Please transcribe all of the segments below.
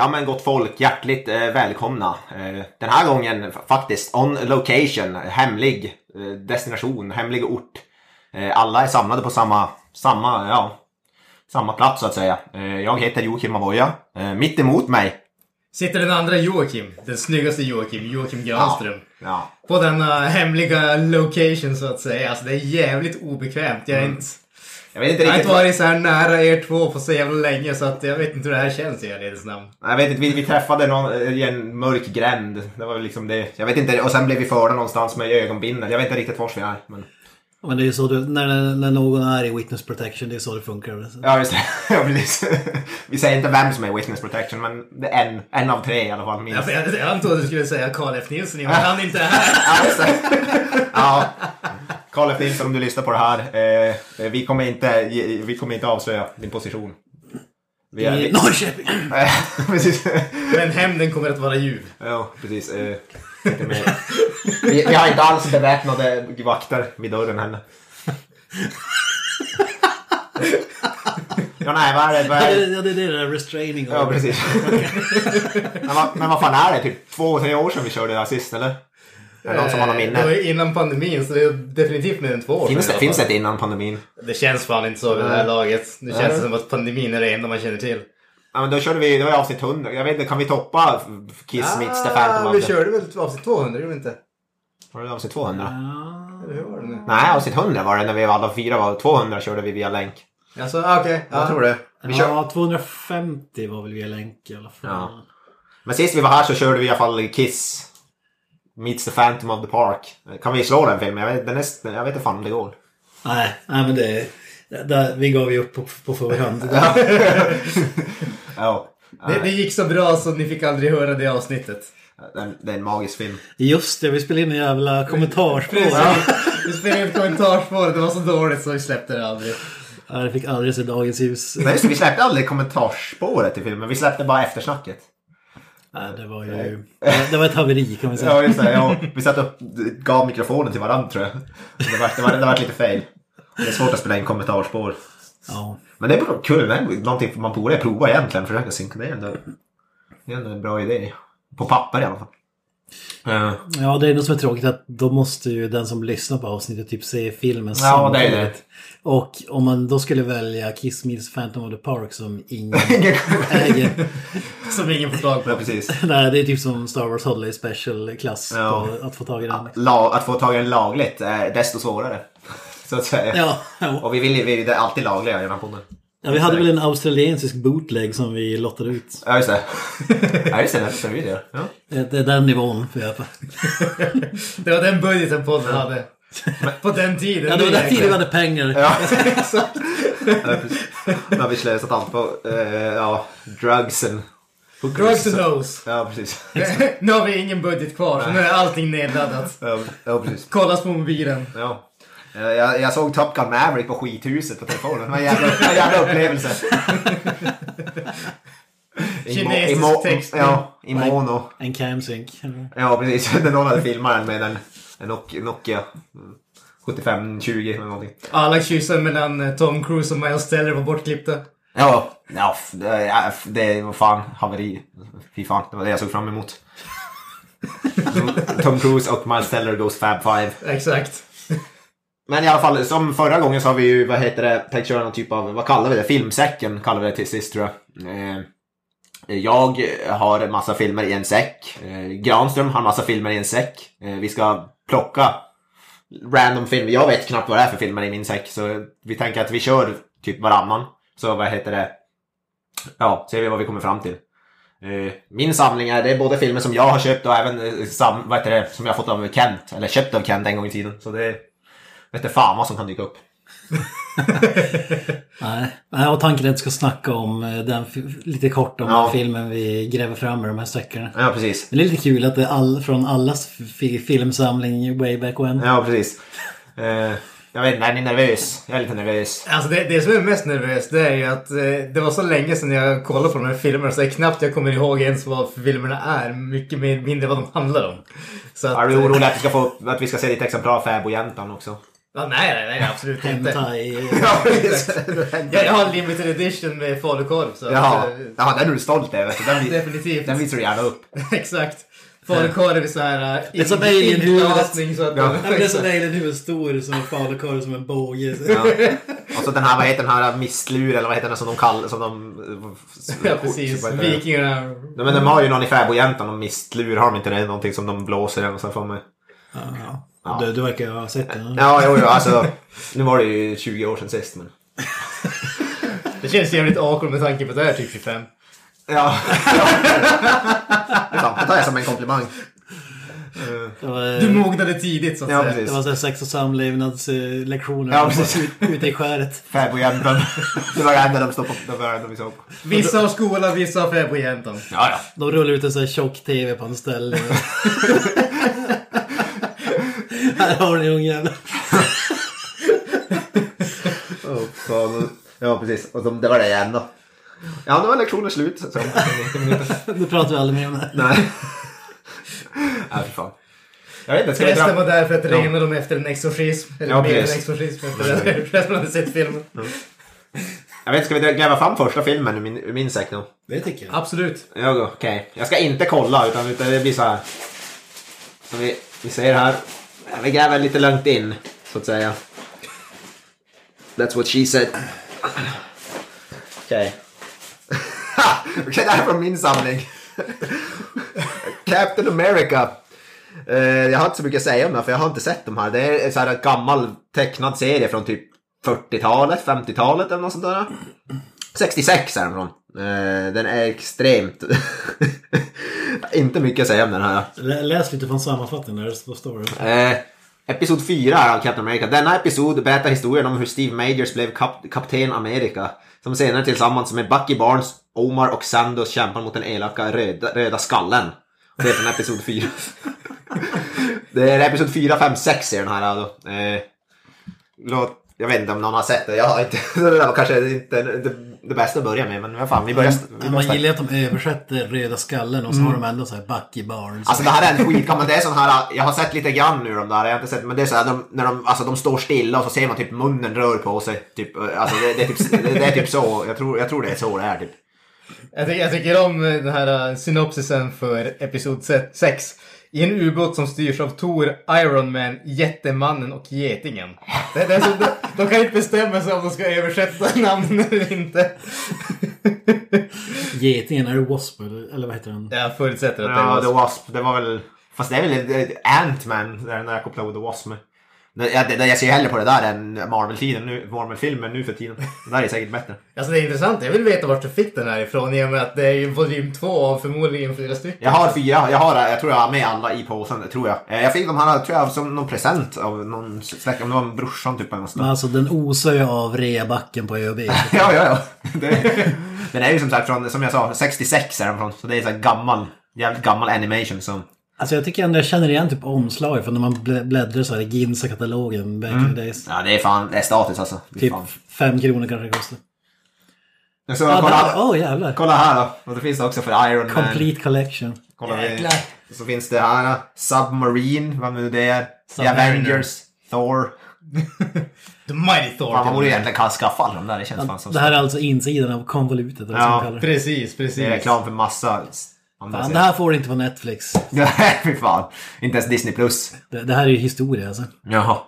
Ja men gott folk, hjärtligt eh, välkomna. Eh, den här gången faktiskt on location, hemlig eh, destination, hemlig ort. Eh, alla är samlade på samma, samma, ja, samma plats så att säga. Eh, jag heter Joakim Avoya. Eh, mitt emot mig, Sitter den andra Joakim, den snyggaste Joakim, Joakim Granström. ja, På denna hemliga location så att säga. Alltså det är jävligt obekvämt. Jag, är inte, jag vet inte jag har inte varit så här nära er två på så jävla länge så att jag vet inte hur det här känns i ärlighetens namn. Jag vet inte, vi, vi träffade någon eh, i en mörk gränd. Det var liksom det. Jag vet inte, och sen blev vi förda någonstans med ögonbindel. Jag vet inte riktigt vars vi är. Men... Men det är ju så du, när, när någon är i witness protection, det är så det funkar. Ja, just det. Ja, precis. Vi säger inte vem som är witness protection, men det är en, en av tre i alla fall. Minst. Jag, jag, jag antog att du skulle säga Karl F. Nilsson, men han är inte här. Ja, just det. Ja. Karl F. Nilsson, om du lyssnar på det här. Eh, vi, kommer inte, vi kommer inte avslöja din position. Vi är, I vi, Norrköping! Eh, precis. Men hämnden kommer att vara ljuv. Ja, precis. Eh. Vi, vi har inte alls beväpnade vakter vid dörren heller. Ja, nej, vad är det? Vad är det, det? ja, det är det där restraining. Ja, precis. men, vad, men vad fan är det? Typ två, tre år sedan vi körde det här sist, eller? Är det någon som har något Eh, Det var minne? innan pandemin så det är definitivt mer än två år Finns sedan det, finns det ett innan pandemin? Det känns fan inte så vid det här laget. Det känns som att pandemin är det enda man känner till. Ja, men då körde vi, det var ju avsnitt 100. Jag vet inte, kan vi toppa Kiss meets the Phantom of vi körde väl avsnitt 200, gjorde vi inte? Var det avsnitt 200? Eller hur var det nu? Nej, avsnitt 100 var det när vi var alla fyra var. 200 körde vi via länk. Alltså, ah, okej. Jag tror det. Vi kör... Ja, 250 var väl via länk i alla fall. Ja. Men sist vi var här så körde vi i alla fall Kiss Meets the Phantom of the Park. Kan vi slå den filmen? Jag vet, den är, jag vet inte fan om det går. Nej, nej men det... Där, vi gav ju upp på, på förhand. Ja. det. Det gick så bra så ni fick aldrig höra det avsnittet. Det är- det är en magisk film. Just det, vi spelade in en jävla kommentarspår. Vi spelade ett kommentarsspår det var så dåligt så vi släppte det aldrig. Ja, det fick aldrig se dagens ljus. Nej, just vi släppte aldrig kommentarsspåret i filmen. Vi släppte bara eftersnacket. Nej, det var ju... Det var ett haveri kan man säga. Ja, just det. Ja, vi satt upp, gav mikrofonen till varandra tror jag. Det var, det var, det var lite fel. Det är svårt att spela in kommentarspår. Ja. Men det är kul. Det är någonting man borde prova egentligen. Försöka synka. Det är ändå, det är ändå en bra idé. På papper i alla fall. Eh, ja, det är något som är tråkigt att då måste ju den som lyssnar på avsnittet typ se filmen Ja, det är det. samtidigt. Och om man då skulle välja Kiss Meets Phantom of the Park som ingen äger. Som ingen får tag på. ja, precis. Nej, det är typ som Star Wars Holiday Special klass Ja. på att få tag i den. La, att få tag i den lagligt är desto svårare. Så att säga. Ja, ja. Och vi vill ju vi är alltid lagliga genom podden. ja, vi hade väl en australiensisk bootleg som vi lottade ut. Ja, just det. Ja, just det. Det vi göra. Ja. Det det är den nivån vi är på. Det var den budgeten podden hade. På den tiden. Ja, det var den tiden vi hade pengar. Ja. Nu har vi slösat allt på eh, ja, drugsen. Drugs and hoes. Ja, precis. nu har vi ingen budget kvar så nu är allting nedladdat. Ja, ja precis. Kollas på mobilen. Ja. Eh, Jag, jag såg Top Gun Maverick på skithuset på telefonen. Det var en jävla, en jävla upplevelse. Kinesisk mo- text. Ja, i mono. En camsync. Ja, precis. Den någon hade filmat den med en, en Nok- Nokia 7520 eller någonting. Alla kyssen mellan eh, Tom Cruise och Miles Teller var bortklippta. Ja, ja det, det var fan haveri. Fy fan, det var det jag såg fram emot. Tom Cruise och Miles Teller goes Fab Five. Exakt. Men i alla fall, som förra gången så har vi ju, vad heter det, tänkt köra någon typ av, vad kallar vi det? Filmsäcken kallar vi det till sist tror jag. Eh, eh jag har en massa filmer i en säck. Eh, Granström har en massa filmer i en säck. Eh, vi ska plocka random filmer. Jag vet knappt vad det är för filmer i min säck. Så vi tänker att vi kör typ varannan. Så vad heter det? Ja, ser vi vad vi kommer fram till. Eh, min samling är, det är både filmer som jag har köpt och även eh, sam, vad heter det, som jag har fått av Kent. Eller köpt av Kent en gång i tiden. Så det vet inte fan vad som kan dyka upp. Nej, och tanken är att vi ska snacka om eh, den lite kort om Ja. den filmen vi gräver fram i de här sträckorna. Ja, precis. Men det är lite kul att det är all, från allas fi- filmsamling way back when. Ja, precis. Eh, jag vet inte, är ni nervös? Jag är lite nervös. Alltså det, det som är mest nervöst det är ju att eh, det var så länge sedan jag kollade på de här filmerna så det är knappt jag kommer ihåg ens vad filmerna är. Mycket mindre vad de handlar om. Så att, Är du orolig att vi ska, få, att vi ska se lite exemplar av Fäbodjäntan också? Ja, nej, nej, nej, absolut inte. Ja. Jag, jag har limited edition med falukorv. Så att, Jaha, eh, ja, den är du stolt över. så Den, definitivt. den visar du gärna upp. Exakt. Falukorv är så här... äh, Det är som alien-huvudet. att Ja. Ja, det är som Alien huvud stor som en falukorv som en båge. Ja. Och så den här, vad heter den här mistlur eller vad heter den som de kallar, som de... Ja, precis. Vikingarna. Nej, men de har ju någon i Fäbodjäntan, någon mistlur, har de inte det? Någonting som de blåser den och så får man... Ja, ja. Du, du verkar ha sett den. Ja, jo, jo, alltså. Nu var det ju 20 år sedan sist, men... Det känns jävligt awkward med tanke på att det är typ 25. Ja. Sant, det tar jag som en komplimang. Var, Du mognade tidigt så att Ja, säga. precis. det var så sex och samlevnadslektioner. Ja, precis. Ute i skäret. Fäbodjäntan. Det var det enda de stod på, det var enda vi såg på. Vissa har skola, vissa har fäbodjäntan. Ja, ja. De rullar ut en sån här tjock TV på en ställe. Här har ni ungjävlar. Oh, fan. Ja, precis. Och de, det var det enda. Ja, nu var lektionen slut. Så. Nu pratar vi aldrig mer om det här. Nej. Nej, fy fan. Jag vet inte, ska Prästen var där för att regna dem efter en exorcism. Eller Ja, med en exorcism efter att prästen hade sett filmen. Jag vet ska vi gräva fram första filmen ur min, ur min säck nu? Det tycker jag. Absolut. Ja, okej. Jag ska inte kolla, utan, utan det blir så här. Så vi, vi ser här. Vi gräver lite långt in, så att säga. That's what she said. Okej. Okej, det här är från min samling. Captain America. Eh, jag har inte så mycket att säga om det, för jag har inte sett de här. Det är en så här gammal tecknad serie från typ 40-talet, 50-talet eller något sånt där. 66 är den från. Eh, den är extremt... inte mycket att säga om den här. Lä- Läs lite från sammanfattningen där står det. Eh, episod 4 av Captain America. Denna episod berättar historien om hur Steve Majors blev kap kapten Amerika. Som senare tillsammans med Bucky Barnes, Omar och Sandos kämpar mot den elaka röda, röda skallen. Och det är från episod 4. det är episod 4, 5, 6 är den här. Då. Eh, låt, jag vet inte om någon har sett det. Jag har inte. Det var kanske inte det, det bästa att börja med. Men vad fan, vi börjar... Vi Men börjar man gillar att de översätter Röda skallen och så har de ändå så här Bucky Barnes. Alltså det här är en skitgammal, det är sån här, jag har sett lite grann nu de där, jag har inte sett, men det är så här, de, när de, alltså de står stilla och så ser man typ munnen rör på sig. Typ, alltså det, det, är, typ, det, det är typ så, jag tror, jag tror det är så det är typ. Jag, ty- jag tycker om eh, den här uh, synopsisen för episod 6. I en ubåt som styrs av Thor, Iron Man, Jättemannen och Getingen. Det, det är så, de, de kan inte bestämma sig om de ska översätta namnen eller inte. Getingen, är det Wasp eller, eller vad heter den? Jag förutsätter att Ja, det The. Wasp, det var väl, fast det är väl Ant-Man, där när jag kopplar ihop The Wasp med. Jag, det, jag ser hellre på det där än Marvel-tiden nu, Marvel-filmen nu för tiden. Det där är säkert bättre. Alltså det är intressant. Jag vill veta vart du fick den här ifrån i och med att det är ju volym 2 av förmodligen flera stycken. Jag har fyra, jag har, jag tror jag har med alla i påsen, tror jag. Eh, Jag fick de här, tror jag, som någon present av någon släkt, om det var en brorsan typ eller något sånt Men alltså den osar ju av reabacken på ÖB. Ja, ja, ja. Det, den är ju som sagt från, som jag sa, 66 är den från. Så det är så här gammal, jävligt gammal animation som... Alltså jag tycker ändå jag känner igen typ omslaget från när man blä- bläddrar så här i Ginsa-katalogen back in the days. Ja, det är fan, det är status alltså. Fy Typ fan. fem kronor kanske det kostar. Så, Ja, kolla, där, oh jävlar. kolla här då. Och det finns det också för Iron Man. Complete collection. Kolla vi, Jäklar. så finns det här, Submarine, vad nu det är. The Submariner. Avengers, Thor. The Mighty Thor. Man borde egentligen kunna skaffa alla de där, det känns fan som... Det här är alltså insidan av konvolutet. Ja. det. Precis, precis. Det är reklam för massa Fan, det här får du inte på Netflix. Nej, fy fan. Inte ens Disney+. Plus. Det, det här är ju historia alltså. Jaha.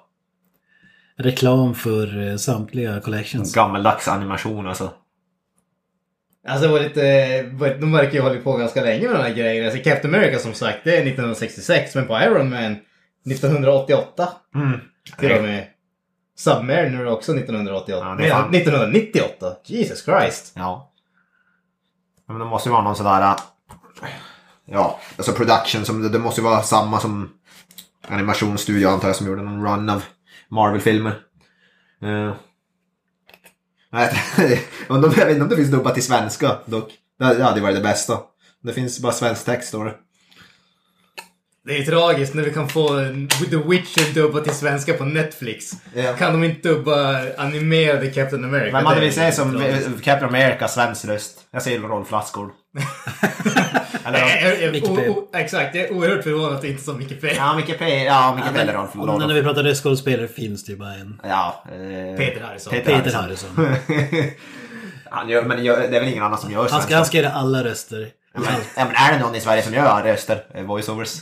Reklam för eh, samtliga collections. Gammeldags animation alltså. Alltså det var lite, var- de verkar ju ha hållit på ganska länge med de här grejerna. Alltså Captain America som sagt, det är 1966. Men på Iron Man 1988. Mm. Till och med. Submariner är också 1988. Ja, det är fan- Nej, 1998. Jesus Christ. Ja. Ja, Men det måste ju vara någon sådär... Ja, alltså production som... Det, måste ju vara samma som animationsstudio antar jag som gjorde någon run av Marvel-filmer. Om- jag vet inte om det finns dubbat till svenska dock. Det hade varit det bästa. Det finns bara svensk text står det. Det är tragiskt när vi kan få The Witcher dubbad till svenska på Netflix. Ja. Kan de inte dubba animerade Captain America? Vem hade vi säga som Captain America svensk röst? Jag säger Rolf Lassgård. P. o- Exakt, jag är oerhört förvånad att det inte så Micke P. ja, P. Ja, P eller Rolf. Men när vi pratar röstskådespelare finns det ju bara en. Ja. Eh, Peter Harrison. Peter Harrison. Han gör, men det är väl ingen annan som gör Han ska, svenska. han ska göra alla röster. Ja, men, ja, men är det någon i Sverige som gör röster? eh, Voiceovers?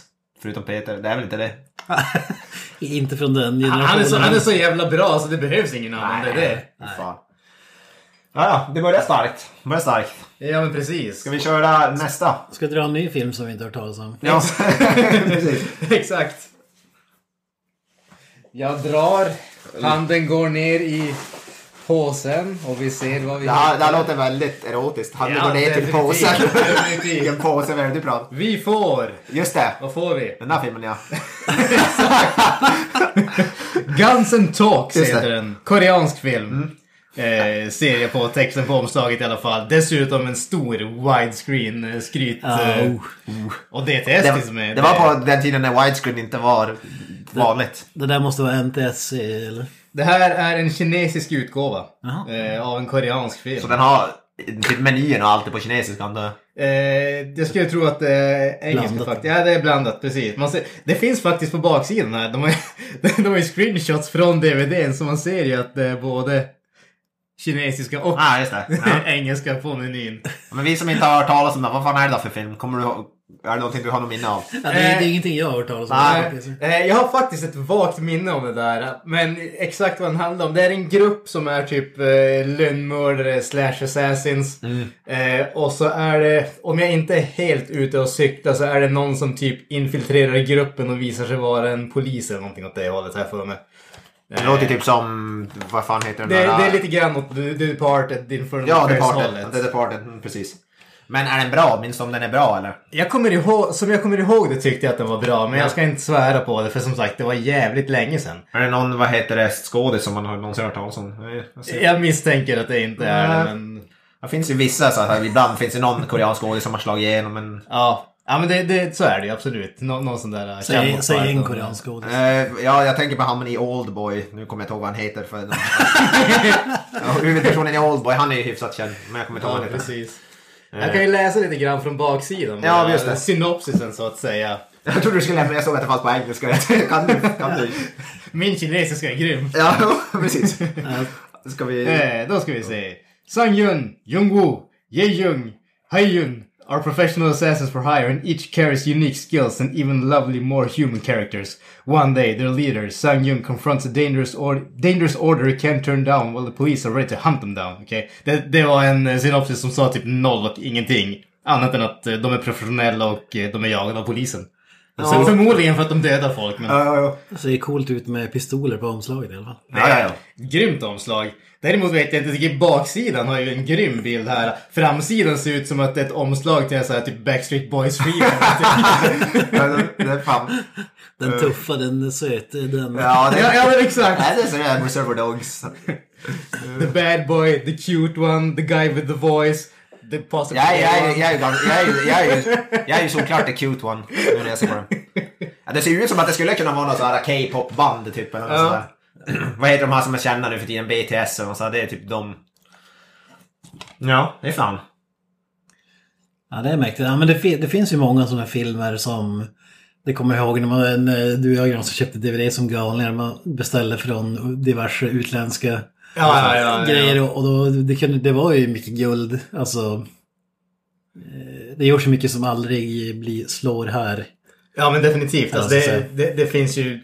Förutom Peter? Det är väl inte det? Inte från den Han, generationen. han, är så, han är så jävla bra så det behövs ingen annan. Det är det. Fan. Ja, ja, det börjar starkt. Det börjar starkt. Ja men precis. Ska vi köra nästa? Ska jag dra en ny film som vi inte har hört talas om? Ja, precis. Exakt. Jag drar. Handen går ner i påsen och vi ser vad vi Det här, det här låter väldigt erotiskt. Han Ja, går ner till definitivt, påsen. definitivt. Vilken påse, är det du pratar Vi får. Just det. Vad får vi? Den där filmen ja. Guns and Talks Just det. heter den. Koreansk film. Eh, ser jag på texten på omslaget i alla fall. Dessutom en stor widescreen eh, skryt. Ja, eh, oh. Och DTS Det, finns med. det var på den tiden när widescreen inte var vanligt. Det där måste vara NTSC eller? Det här är en kinesisk utgåva. Eh, av en koreansk film. Så den har typ menyn och allt är på kinesiska antar jag. Eh, jag skulle tro att det är engelska faktiskt. Ja, det är blandat. Precis. Man ser, det finns faktiskt på baksidan här. De har, de har ju screenshots från DVDn så man ser ju att det är både kinesiska och Ah, just det. Ja. engelska på menyn. Men vi som inte har hört talas om det, vad fan är det då för film? Kommer du ihåg? Är det någonting du har något minne av? Ja, det, är, det är Eh, ingenting jag har hört talas om. nej. Eh, jag har faktiskt ett vagt minne om det där. Men exakt vad den handlar om. Det är en grupp som är typ eh, lönnmördare slash assassins. Eh, och så är det, om jag inte är helt ute och cyklar så är det någon som typ infiltrerar gruppen och visar sig vara en polis eller någonting åt det hållet här för mig. Det låter typ som, vad fan heter den Det, där? det är lite grann åt The Departed, Infernal Ja, Departed. The Departed, mm, precis. Men är den bra? Minns du om den är bra eller? Jag kommer ihåg, som jag kommer ihåg det tyckte jag att den var bra, men Ja. jag ska inte svära på det för som sagt det var jävligt länge sedan. Är det någon, vad heter det, skådis som man har någonsin hört talas om? Jag Jag misstänker att det inte är det, men... Det finns ju vissa, så här, ibland finns det någon koreansk skådis som har slagit igenom men... Ja, ja men det, det, så är det ju absolut. Nå, någon sån där... äh, Säg, säg en koreansk skådis. Eh, ja, jag tänker på han i Oldboy. Nu kommer jag inte ihåg vad han heter för... ja, huvudpersonen i Oldboy, han är ju hyfsat känd. Men jag kommer inte ihåg Ja, vad han heter. precis. Jag kan ju läsa lite grann från baksidan. Ja, just det. Synopsisen så att säga. Jag trodde du skulle lämna, jag såg att det fanns på engelska. kan du? Kan du? Min kinesiska är grym. Ja, precis. Ska vi... Eh, då ska vi se. Sang Yun, Jung Woo, Ye Jung, Hai Yun are professional assassins for hire and each carries unique skills and even lovely more human characters. One day, their leader, Sang Yun, confronts a dangerous, or- dangerous order he can't turn down while the police are ready to hunt them down. Okay? Det, det var en eh, synopsis som sa typ noll och ingenting. Annat än att eh, de är professionella och eh, de är jagade av polisen. Så förmodligen för att de dödar folk, men... Ja, ja, Det ser coolt ut med pistoler på omslaget i alla fall. ja. ja, ja. Grymt omslag. Däremot vet jag inte, jag tycker baksidan har ju en grym bild här. Framsidan ser ut som att det är ett omslag till en sån här typ Backstreet ja det, det är fan... Den tuffa, den söte, den... Ja, det ja, ja, men exakt. Nej, det är så det är Reservoir Dogs. The bad boy, the cute one, the guy with the voice, the positive Jag är, jag, jag, jag, är, jag, är, ju- jag är ju såklart the cute one. Nu när jag ser på den. Ja, det ser ju ut som att det skulle kunna vara något sånt här K-pop-band typ. Eller något Ja. sådär. Vad heter de här som är kända nu för tiden? BTS eller något sånt. Det är typ de. Ja, det är fan. Ja, det är mäktigt. Ja, men det, det finns ju många sådana filmer som... Det kommer jag ihåg när, man, när du och jag ganska köpte DVD som galningar. Man beställde från diverse utländska Ja, ja, grejer. Och, och då, det, kunde, det var ju mycket guld. Alltså... eh, Det görs så mycket som aldrig blir, slår här. Ja men definitivt. Alltså, det, det, det finns ju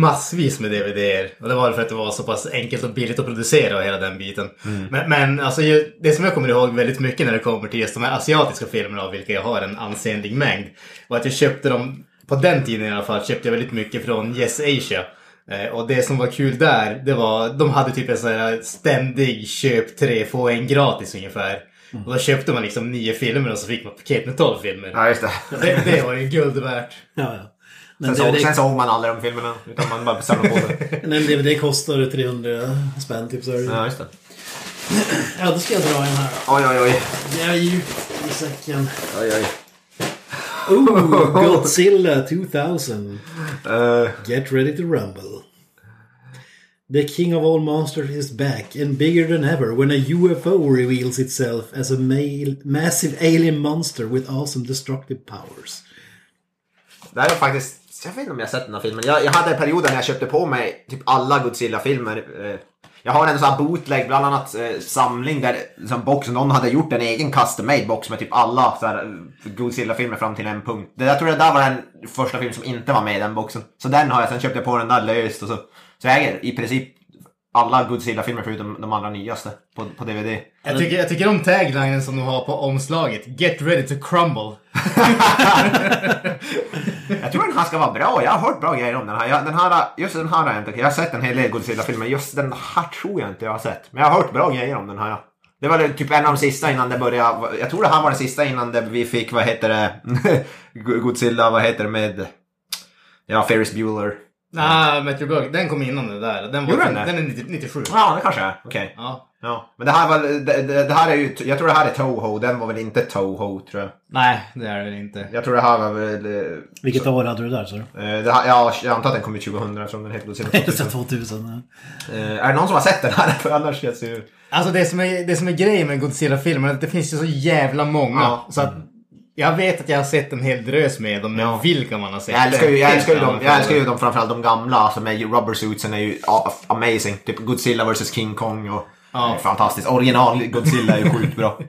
massvis med DVDer. Och det var för att det var så pass enkelt och billigt att producera och hela den biten. Men, men alltså, det som jag kommer ihåg väldigt mycket när det kommer till just de här asiatiska filmerna av vilka jag har en ansenlig mängd. Var att jag köpte dem, på den tiden i alla fall, köpte jag väldigt mycket från Yes Asia. Eh, Och det som var kul där, det var, de hade typ en sån här ständig köp tre, få en gratis ungefär. Och då köpte man liksom nio filmer och så fick man paket med tolv filmer. Ja, just det. Det, det var ju guld värt. Ja, ja. Men Sen, så, DVD sen såg man aldrig de filmerna. Utan man bara samlade på det. En DVD kostar 300 spänn typ. Så det. Ja, just det. Ja, då ska jag dra en här. Oj, oj, oj. Jag är djupt i säcken. oj, oj. Ooh, Godzilla 2000. Eh, Get ready to rumble. The king of all monsters is back and bigger than ever when a UFO reveals itself as a male, massive alien monster with awesome destructive powers. det här är faktiskt... Jag vet inte om jag har sett den här filmen. Jag, jag hade perioden när jag köpte på mig typ alla Godzilla-filmer. Eh, jag har en sån här bootleg, bland annat eh, samling där som box, någon hade gjort en egen custom made box med typ alla så här, eh, Godzilla-filmer fram till en punkt. Det, jag tror det där var den första film som inte var med i den boxen. Så den har jag, sen köpte jag på den där löst och så. Så jag äger i princip alla Godzilla-filmer förutom de allra nyaste på, på DVD. Jag tycker, jag tycker om taglinen som de har på omslaget. Get ready to crumble. Jag tror den här ska vara bra. Jag har hört bra grejer om den här. Jag, den här just den här har jag inte. Jag har sett en hel del Godzilla-filmer. Just den här tror jag inte jag har sett. Men jag har hört bra grejer om den här. Det var typ en av de sista innan det började. Jag tror det här var den sista innan det vi fick, vad heter det? Godzilla, vad heter det med? Ja, Ferris Bueller. Nej, Metro Bug, den kom innan det där. Den, var, Gjorde den, den det? den är 90, 97. Ja, det kanske är. Okej. Ja. Ja. Men det här var, det, det, det här är ju, jag tror det här är Toho. Den var väl inte Toho, tror jag. Nej, det är det inte. Jag tror det här var väl... eh, Vilket år hade du där så? eh, Det här, ja, jag antar att den kom ut 2000 eftersom den heter Godzilla 2000. 2000. ja. Eh, är det någon som har sett den här? För annars känns det ju... Alltså det som är, det som är grejen med Godzilla-filmer är att det finns ju så jävla många. Ja. Så att jag vet att jag har sett en hel drös med dem, men Ja. vilka man har sett. Jag älskar ju, jag älskar ju, dem, jag älskar ju dem framförallt de gamla, alltså med rubber suitsen är ju amazing. Typ Godzilla vs King Kong och Ja. fantastiskt. Original Godzilla är ju sjukt bra.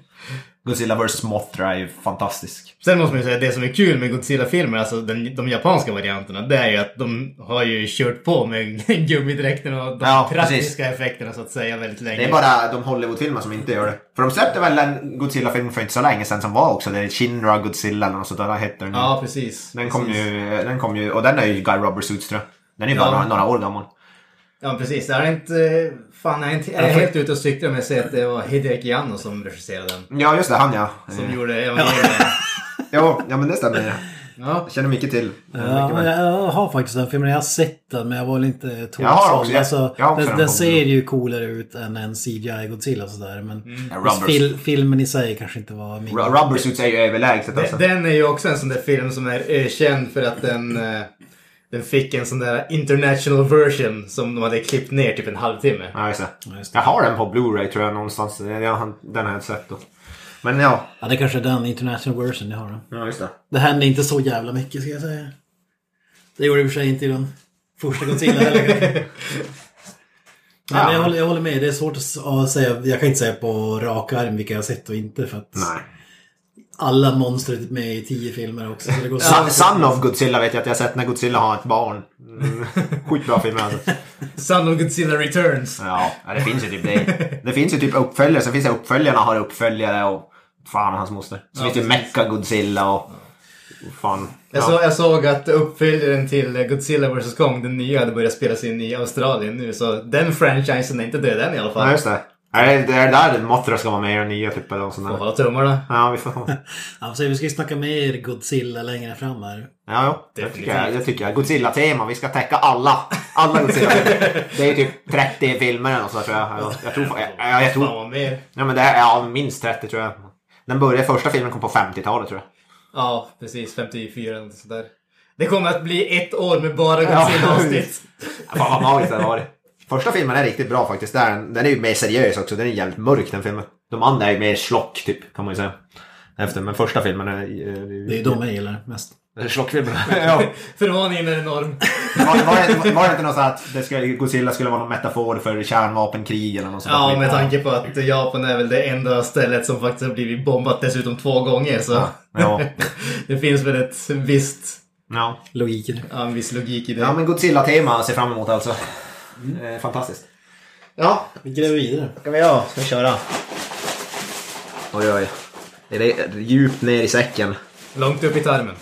Godzilla vs Mothra är ju fantastisk. Sen måste man ju säga att det som är kul med Godzilla-filmer, alltså den, de japanska varianterna, det är ju att de har ju kört på med gummidräkterna och de Ja, praktiska effekterna så att säga väldigt länge. Det är bara de Hollywoodfilmer som inte gör det. För de släppte väl en Godzilla-film för inte så länge sedan som var också, det är Shinra Godzilla eller något sånt där hette den. Ja, precis. Den kom precis. ju, den kom ju, och den är ju Guy Rubber Suits tror jag. Den är ju bara Ja. några, några år gammal. Ja, precis. Det är inte... Fan, jag är, inte, jag är helt ute och cyklar med att säga att det var Hideaki Anno som regisserade den. Ja, just det, han ja. Som Eh, gjorde Evangelion. Ja, ja men det stämmer. Ja. Jag känner mycket till. Ja, mycket jag har faktiskt den filmen. Jag har sett den men jag var väl inte Jag har också- tågsåld. jag- Alltså, jag har också den, den den ser ju coolare ut än en CGI Godzilla och sådär. Men Ja, just Rubbers. fil, filmen i sig kanske inte var min. Ru- Rubber Suits är ju överlägset alltså. Den den är ju också en sån där film som är eh, känd för att den... Den fick en sån där international version som de hade klippt ner typ en halvtimme. Ja, just det. Ja, just det. Jag har den på Blu-ray tror jag någonstans. Jag, har- den har jag inte sett då. Men ja. Ja, det kanske är den international version jag har. Då. Ja, just det. Det hände inte så jävla mycket ska jag säga. Det gjorde det i och för sig inte i den första Godzilla heller. Nej, men jag, håller, jag håller med. Det är svårt att säga. Jag kan inte säga på rak arm vilka jag har sett och inte. För att Nej. Alla monster med i tio filmer också. Så det går Son, Son of Godzilla vet jag att jag har sett när Godzilla har ett barn. Mm. Skitbra film alltså. Son of Godzilla Returns. Ja, det finns ju typ det. Det finns ju typ uppföljare. Sen finns det uppföljarna har uppföljare och fan hans moster. Så Ja, finns det ju. Mecha Godzilla och... och Fan. Jag, Ja. så, jag såg att uppföljaren till Godzilla vs Kong, den nya, hade börjat spelas in i Australien nu. Så den franchisen är inte död än i alla fall. Ja, just det. Är det, det är där Mothra ska vara med i den nya typ eller något sånt Får där. hålla tummarna. Ja, vi får... Ja, så vi ska ju snacka mer Godzilla längre fram här. Ja, jo. Det tycker jag. Det tycker jag. Godzilla-tema. Vi ska täcka alla. Alla Godzilla-filmer. Det är typ 30 filmer eller något sånt där, tror jag. Jag, jag tror... Jag, jag, jag tror... Ja, men det är ja, minst 30 tror jag. Den började, första filmen kom på 50-talet tror jag. Ja, precis. 54 eller sådär. Det kommer att bli ett år med bara Godzilla-avsnitt. Fan vad magiskt det har varit. Första filmen är riktigt bra faktiskt. Den, den är ju mer seriös också. Den är jävligt mörk den filmen. De andra är mer slock typ, kan man ju säga. Efter, men första filmen är... är, Det är de jag gillar mest. är slockfilmen. ja. Förvåningen är enorm. Var, var, det, var det inte något så att det skulle, Godzilla skulle vara någon metafor för kärnvapenkrig eller något sånt Ja, där? med tanke på att Japan är väl det enda stället som faktiskt har blivit bombat dessutom två gånger. Så Ja. det finns väl ett visst, Ja. Logiken. ja, en viss logik i det. ja, men Godzilla-tema ser fram emot alltså. Eh, fantastiskt. Ja, Vi gräver vidare. ska vi göra? Ska vi köra? Oj, oj. Är det djupt ner i säcken? Långt upp i tarmen.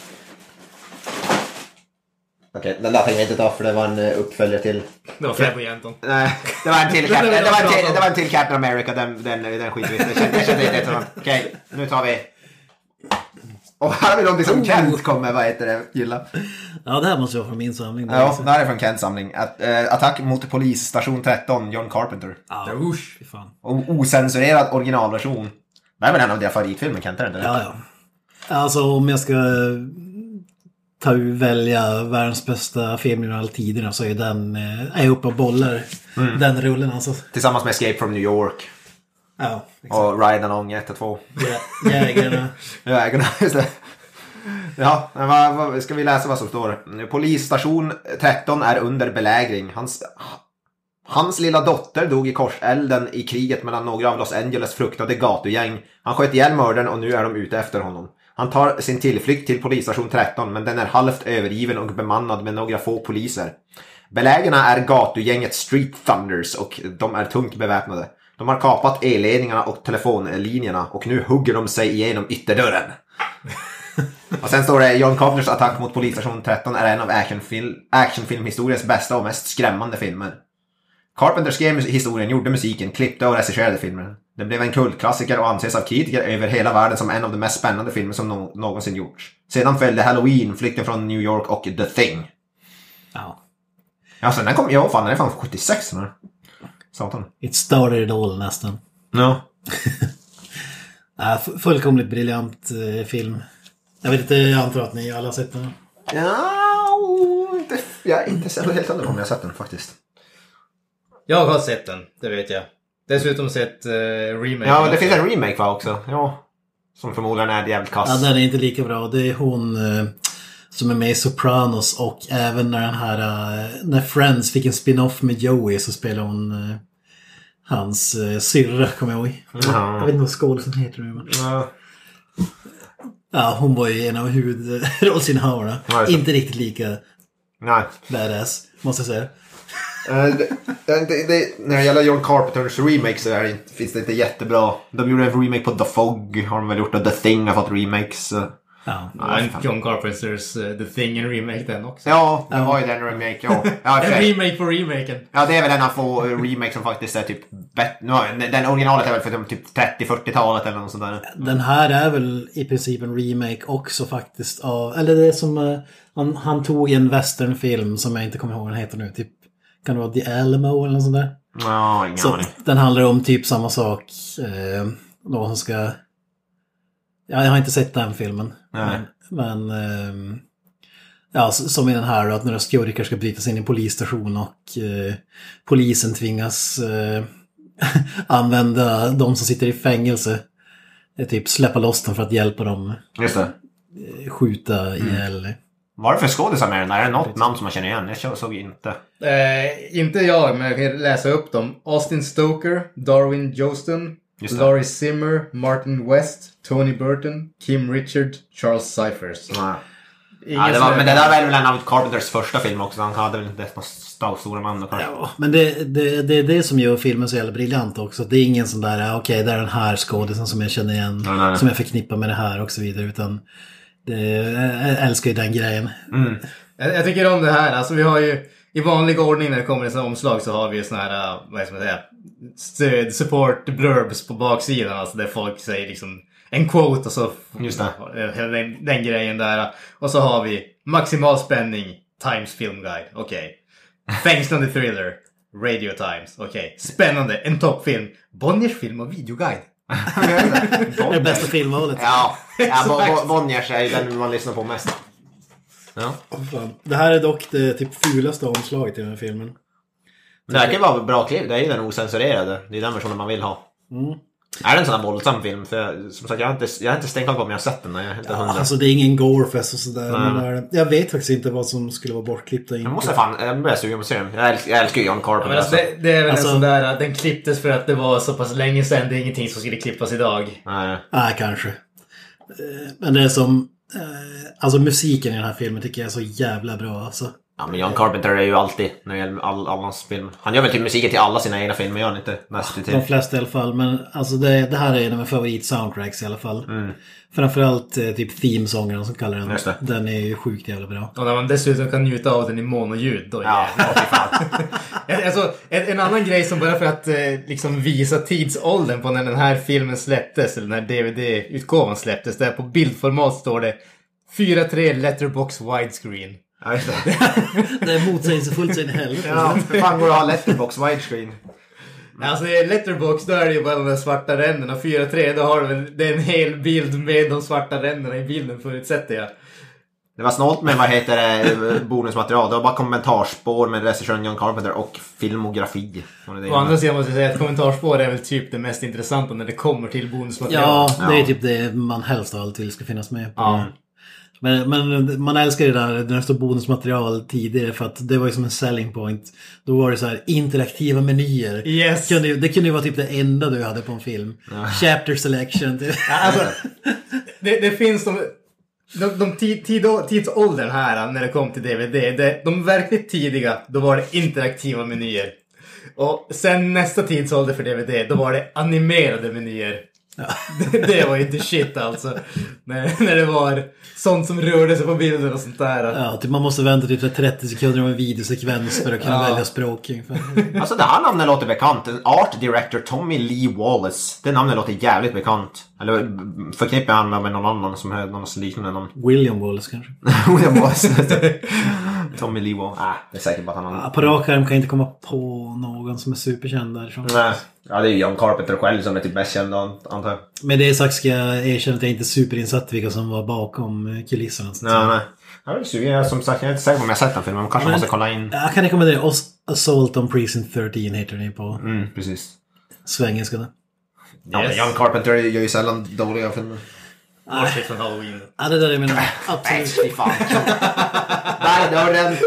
Okej, den där tänker jag inte ta för det var en eh, uppföljare till... Det var Fred på Jenton. Nej, det var en till, Det Cap- det var en till, då. det var en till Captain America, den, den, den skiter vi i. Det inte. Okej, nu tar vi... Och här har vi någonting som Kent kommer, vad heter det, gilla. Ja, det här måste vara från min samling. där Ja, det här är från Kents samling. Att, eh, attack mot polisstation 13, John Carpenter. Ja, Usch. fy fan. Och osensurerad originalversion. Det är väl en av dina favoritfilmer, Kent? Är det? Ja, ja. Alltså om jag ska ta välja världens bästa film genom alla tiderna så är den, eh, är uppe och bollar den rullen alltså. Tillsammans med Escape from New York. Ja, exakt. Och Ride Along 1 och 2. Jä- Jägarna. Vägarna, just det. Ja, vad, vad, ska vi läsa vad som står? Polisstation 13 är under belägring. Hans, hans lilla dotter dog i korselden i kriget mellan några av Los Angeles fruktade gatugäng. Han sköt ihjäl mördaren och nu är de ute efter honom. Han tar sin tillflykt till polisstation 13 men den är halvt övergiven och bemannad med några få poliser. Belägarna är gatugänget Street Thunders och de är tungt beväpnade. De har kapat elledningarna och telefonlinjerna och nu hugger de sig igenom ytterdörren. Och sen står det John Carpenters attack mot polisstation 13 är en av actionfil- actionfilmhistoriens bästa och mest skrämmande filmer. Carpenter skrev historien, gjorde musiken, klippte och regisserade filmen. Den blev en kultklassiker och anses av kritiker över hela världen som en av de mest spännande filmer som nå- någonsin gjorts. Sedan följde Halloween, Flykten från New York och The Thing. Ja. Alltså den kom, ja fan den är fan 76 den här. Satan. It started it all nästan. Ja. Fu- fullkomligt briljant eh, film. Jag vet inte, jag antar att ni alla har sett den. Ja, inte, jag är inte så helt hundra på om jag har sett den faktiskt. Jag har sett den, det vet jag. Dessutom sett uh, remake. Ja, det finns en remake va också? Ja. Som förmodligen är jävligt kass. Ja, den är inte lika bra. Det är hon eh, som är med i Sopranos och även när den här... eh, när Friends fick en spin-off med Joey så spelar hon eh, hans eh, syrra, kommer jag ihåg. Ja. Jag vet inte vad skådisen heter nu. Men... Ja. Ja, hon var ju en av huvudrollsinnehavarna. Inte riktigt lika Nej. badass, måste jag säga. Eh, det, det, det, när det gäller John Carpenters remake så är det inte, finns det inte jättebra. De gjorde en remake på The Fog, har de väl gjort. Och The Thing har fått remakes. Ja. Ja, en John Carpenters uh, The Thing, en remake den också. Ja, det var ju den remake. Ja, En remake på remaken. ja det är väl en av få eh, remakes som faktiskt är typ bättre. Nu, Den originalet är väl från typ 30-40-talet eller något sånt där. Den här är väl i princip en remake också faktiskt av... Eller det är som... eh, han, han tog en westernfilm som jag inte kommer ihåg vad den heter nu. Typ, kan det vara The Alamo eller något sånt där? Ja, ingen Så aning. den handlar om typ samma sak. Eh, någon som ska... Ja, jag har inte sett den filmen. Nej. Men... men ehm, ja, som i den här att några skurkar ska bryta sig in i en polisstation och eh, polisen tvingas eh, använda de som sitter i fängelse. Typ släppa loss dem för att hjälpa dem Just det. eh, skjuta ihjäl. Vad är det för skådisar med den? Är det något namn som man känner igen? Jag såg inte. Eh, inte jag, men jag kan läsa upp dem. Austin Stoker, Darwin Joston. Laurie Zimmer, Martin West, Tony Burton, Kim Richard, Charles Cyphers. Ingen Ja, det var, är- men det där var väl en av Carpenters första filmer också. Han hade väl inte några stora namn då kanske. Ja, men det, det, det är det som gör filmen så jävla briljant också. Det är ingen sån där, "Ah, okej, det är den här skådisen som jag känner igen. Nej, nej. Som jag förknippar med det här och så vidare. Utan det, jag älskar ju den grejen. Jag, jag tycker om det här. Alltså vi har ju i vanlig ordning när det kommer ett omslag så har vi ju såna här, uh, vad ska man säga, stöd, support blurbs på baksidan. Alltså där folk säger liksom en quote och så Just det. Eh, Den, den grejen där. Och så har vi maximal spänning, Times Film Guide. Okej. Fängslande thriller, Radio Times. Okej. Spännande, en toppfilm, Bonniers film och videoguide. Det bästa filmvalet. Ja, ja Bonniers är ju den man lyssnar på mest. Ja. Fan. Det här är dock det typ fulaste omslaget i den här filmen. Det verkar ju vara bra klipp. Det är ju den osensurerade. Det är den versionen man vill ha. Mm. Är det en sån här våldsam film? För jag, som sagt, jag har inte, jag har inte stenkoll på om jag har sett den. Jag är inte hundra. Alltså det är ingen gorefest och sådär. Nej. Men är- jag vet faktiskt inte vad som skulle vara bortklippt och jag måste fan, jag börjar sugen på att se den. Jag älskar, jag älskar ju John Ja, Carpenter. men alltså, alltså. det, det är väl Alltså- en sån där, att den klipptes för att det var så pass länge sedan. Det är ingenting som skulle klippas idag. Nej. Nej, kanske. Eh, Men det är som... Eh, alltså musiken i den här filmen tycker jag är så jävla bra alltså. Ja, men John Carpenter är ju alltid när det gäller all, all hans film. Han gör väl typ musiken till alla sina egna filmer, gör han inte? Nästan De till. flesta i alla fall. Men alltså det, det här är en av mina favorit-soundtracks i alla fall. Framförallt eh, typ themesångaren som kallar den. Just det. Den är ju sjukt jävla bra. Och när man dessutom kan njuta av den i monoljud, då Ja, jävlar. Alltså, en, en annan grej som bara för att eh, liksom visa tidsåldern på när den här filmen släpptes, eller när DVD-utgåvan släpptes, där på bildformat står det 4.3 letterbox widescreen. Ja, just det. Det är motsägelsefullt så in i helvete. Ja, hur fan går det att ha letterbox widescreen? Alltså i letterbox då är det ju bara de där svarta ränderna. 4.3 då har du väl, det är en hel bild med de svarta ränderna i bilden förutsätter jag. Det var snålt med vad heter det, bonusmaterial. Det var bara kommentarspår med regissören John Carpenter och filmografi. Det Å andra sidan måste jag säga att kommentarspår är väl typ det mest intressanta när det kommer till bonusmaterial. Ja, det är typ det man helst av allt vill ska finnas med. På. Ja. Men, men man älskar det där det står bonusmaterial tidigare för att det var ju som en selling point. Då var det så här interaktiva menyer. Yes. Det kunde, ju- det kunde ju vara typ det enda du hade på en film. Chapter selection. Typ. Ja, Alltså, det, det finns de... De, de tid, tid, tidsåldern här när det kom till DVD, det, de verkligt tidiga, då var det interaktiva menyer. Och sen nästa tidsålder för DVD, då var det animerade menyer. Det, det var ju inte shit alltså. När, när det var sånt som rörde sig på bilden och sånt där. Ja, typ man måste vänta typ 30 sekunder av en videosekvens för att kunna Ja. välja språk. Alltså det här namnet låter bekant. Art Director Tommy Lee Wallace. Det namnet låter jävligt bekant. Eller förknippar han med någon annan som har någon liknande namn? William Wallace kanske. William Wallace. Tommy Lee Wallace. Ah, det är säkert bara att han har... på rak arm kan jag inte komma på någon som är superkänd därifrån. Nej. Ja, det är ju John Carpenter själv som är typ mest känd an- antar jag. Med det sagt ska jag erkänna att jag inte är superinsatt vilka som var bakom eh, kulisserna. Nej, nej. Jag är sugen. Som sagt, jag är inte säker på om jag har sett den filmen. Men kanske Men- måste kolla in. Jag kan rekommendera Os- Assault on Precinct 13 heter den ju på Mm, precis. svengelska. där. Ja, Yes. John Carpenter gör ju sällan dåliga filmer. Bortsett från Halloween. Ja, det där är mina Nej, absolut... fy fan. Där, dörren.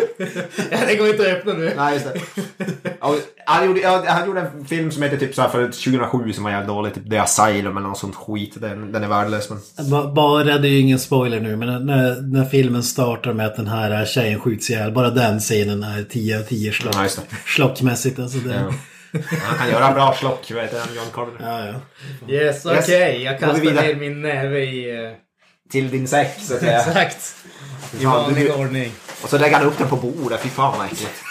Ja, det går inte att öppna nu. Nej, just det. Och Han gjorde, ja, han gjorde en film som heter typ så här för 2007 som var jävligt dålig. Typ The Asylum eller något sånt skit. Den, den är värdelös men... Ba- Bara, det är ju ingen spoiler nu, men när, när filmen startar med att den här tjejen skjuts ihjäl, bara den scenen är 10 av 10 slock, Ja, just det. slockmässigt. Alltså det, Ja. Han kan göra bra slock, vet du, John Carpenter. ja, ja. Yes, okej. Yes. Jag vi kastar vidare? ner min näve i... eh, Till din säck så att säga. Exakt. I Fan, vanlig ordning. Och så lägger han upp den på bordet. Fy fan vad äckligt.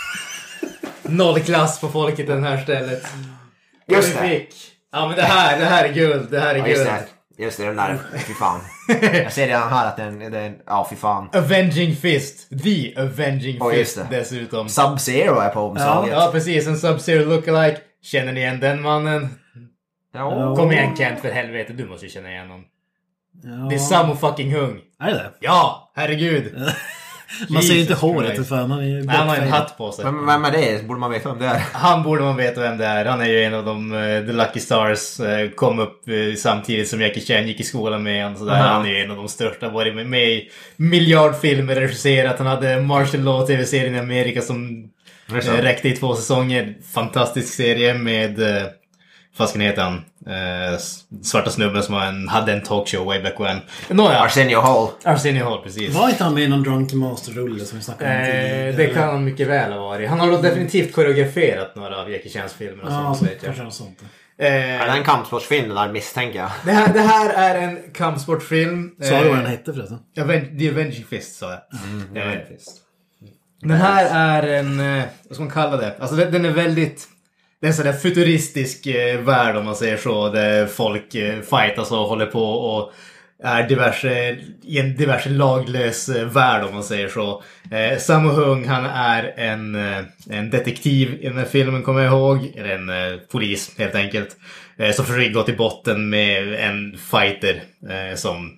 Noll klass på folket den här stället. Just vi det. fick- Ja men det här, det här är guld. Det här är Ja, just guld. det. Just det, den där. Fy fan. Jag ser redan här att den... den ja, fy fan. Avenging Fist. The Avenging Ja, just Fist dessutom. Sub-Zero är på omslaget. Ja, precis. En Sub-Zero lookalike. Känner ni igen den mannen? Ja. Kom igen Kent, för helvete. Du måste ju känna igen honom. Ja. Det är Sammo fucking Hung. Är det? Ja, herregud. Man ser ju inte håret, Christ. för fan. Han är ju Nej, han har en hatt på sig. Vem, vem är det? Borde man veta vem det är? Han borde man veta vem det är. Han är ju en av de uh, The Lucky Stars. eh, kom upp eh, samtidigt som Jackie Chan gick i skolan med honom. Sådär. Aha. Han är ju en av de största. Varit med, med i miljardfilmer, regisserat. Han hade Martial Law TV-serien i Amerika som räckte i två säsonger. Fantastisk serie med... Uh, vad ska heter han? Eh, svarta snubben som en, hade en talkshow way back when. Nåja, Arsenio Hall. Arsenio Hall precis. Var inte han med i någon Drunken Master-rulle som vi snackade om Eh, tidigare? det kan han mycket väl ha varit. Han har då definitivt koreograferat några av Jackie Chans filmer och Ja, sånt. så, vet jag. kanske något sånt. Är det Eh, en kampsportsfilm där misstänker jag? det, här, det här är en kampsportfilm. Sa du vad den Eh, hette förresten? Aven- The Avenging Fist sa jag. Mm, Eh, Den här är en, eh, vad ska man kalla det? Alltså den, den är väldigt, det är en sån där futuristisk eh, värld om man säger så. Där folk eh, fightas och håller på och är diverse, i en diverse laglös eh, värld om man säger så. Eh, Sammo Hung han är en, eh, en detektiv i den här filmen kommer jag ihåg. Eller en eh, polis helt enkelt. Eh, som försöker gå till botten med en fighter som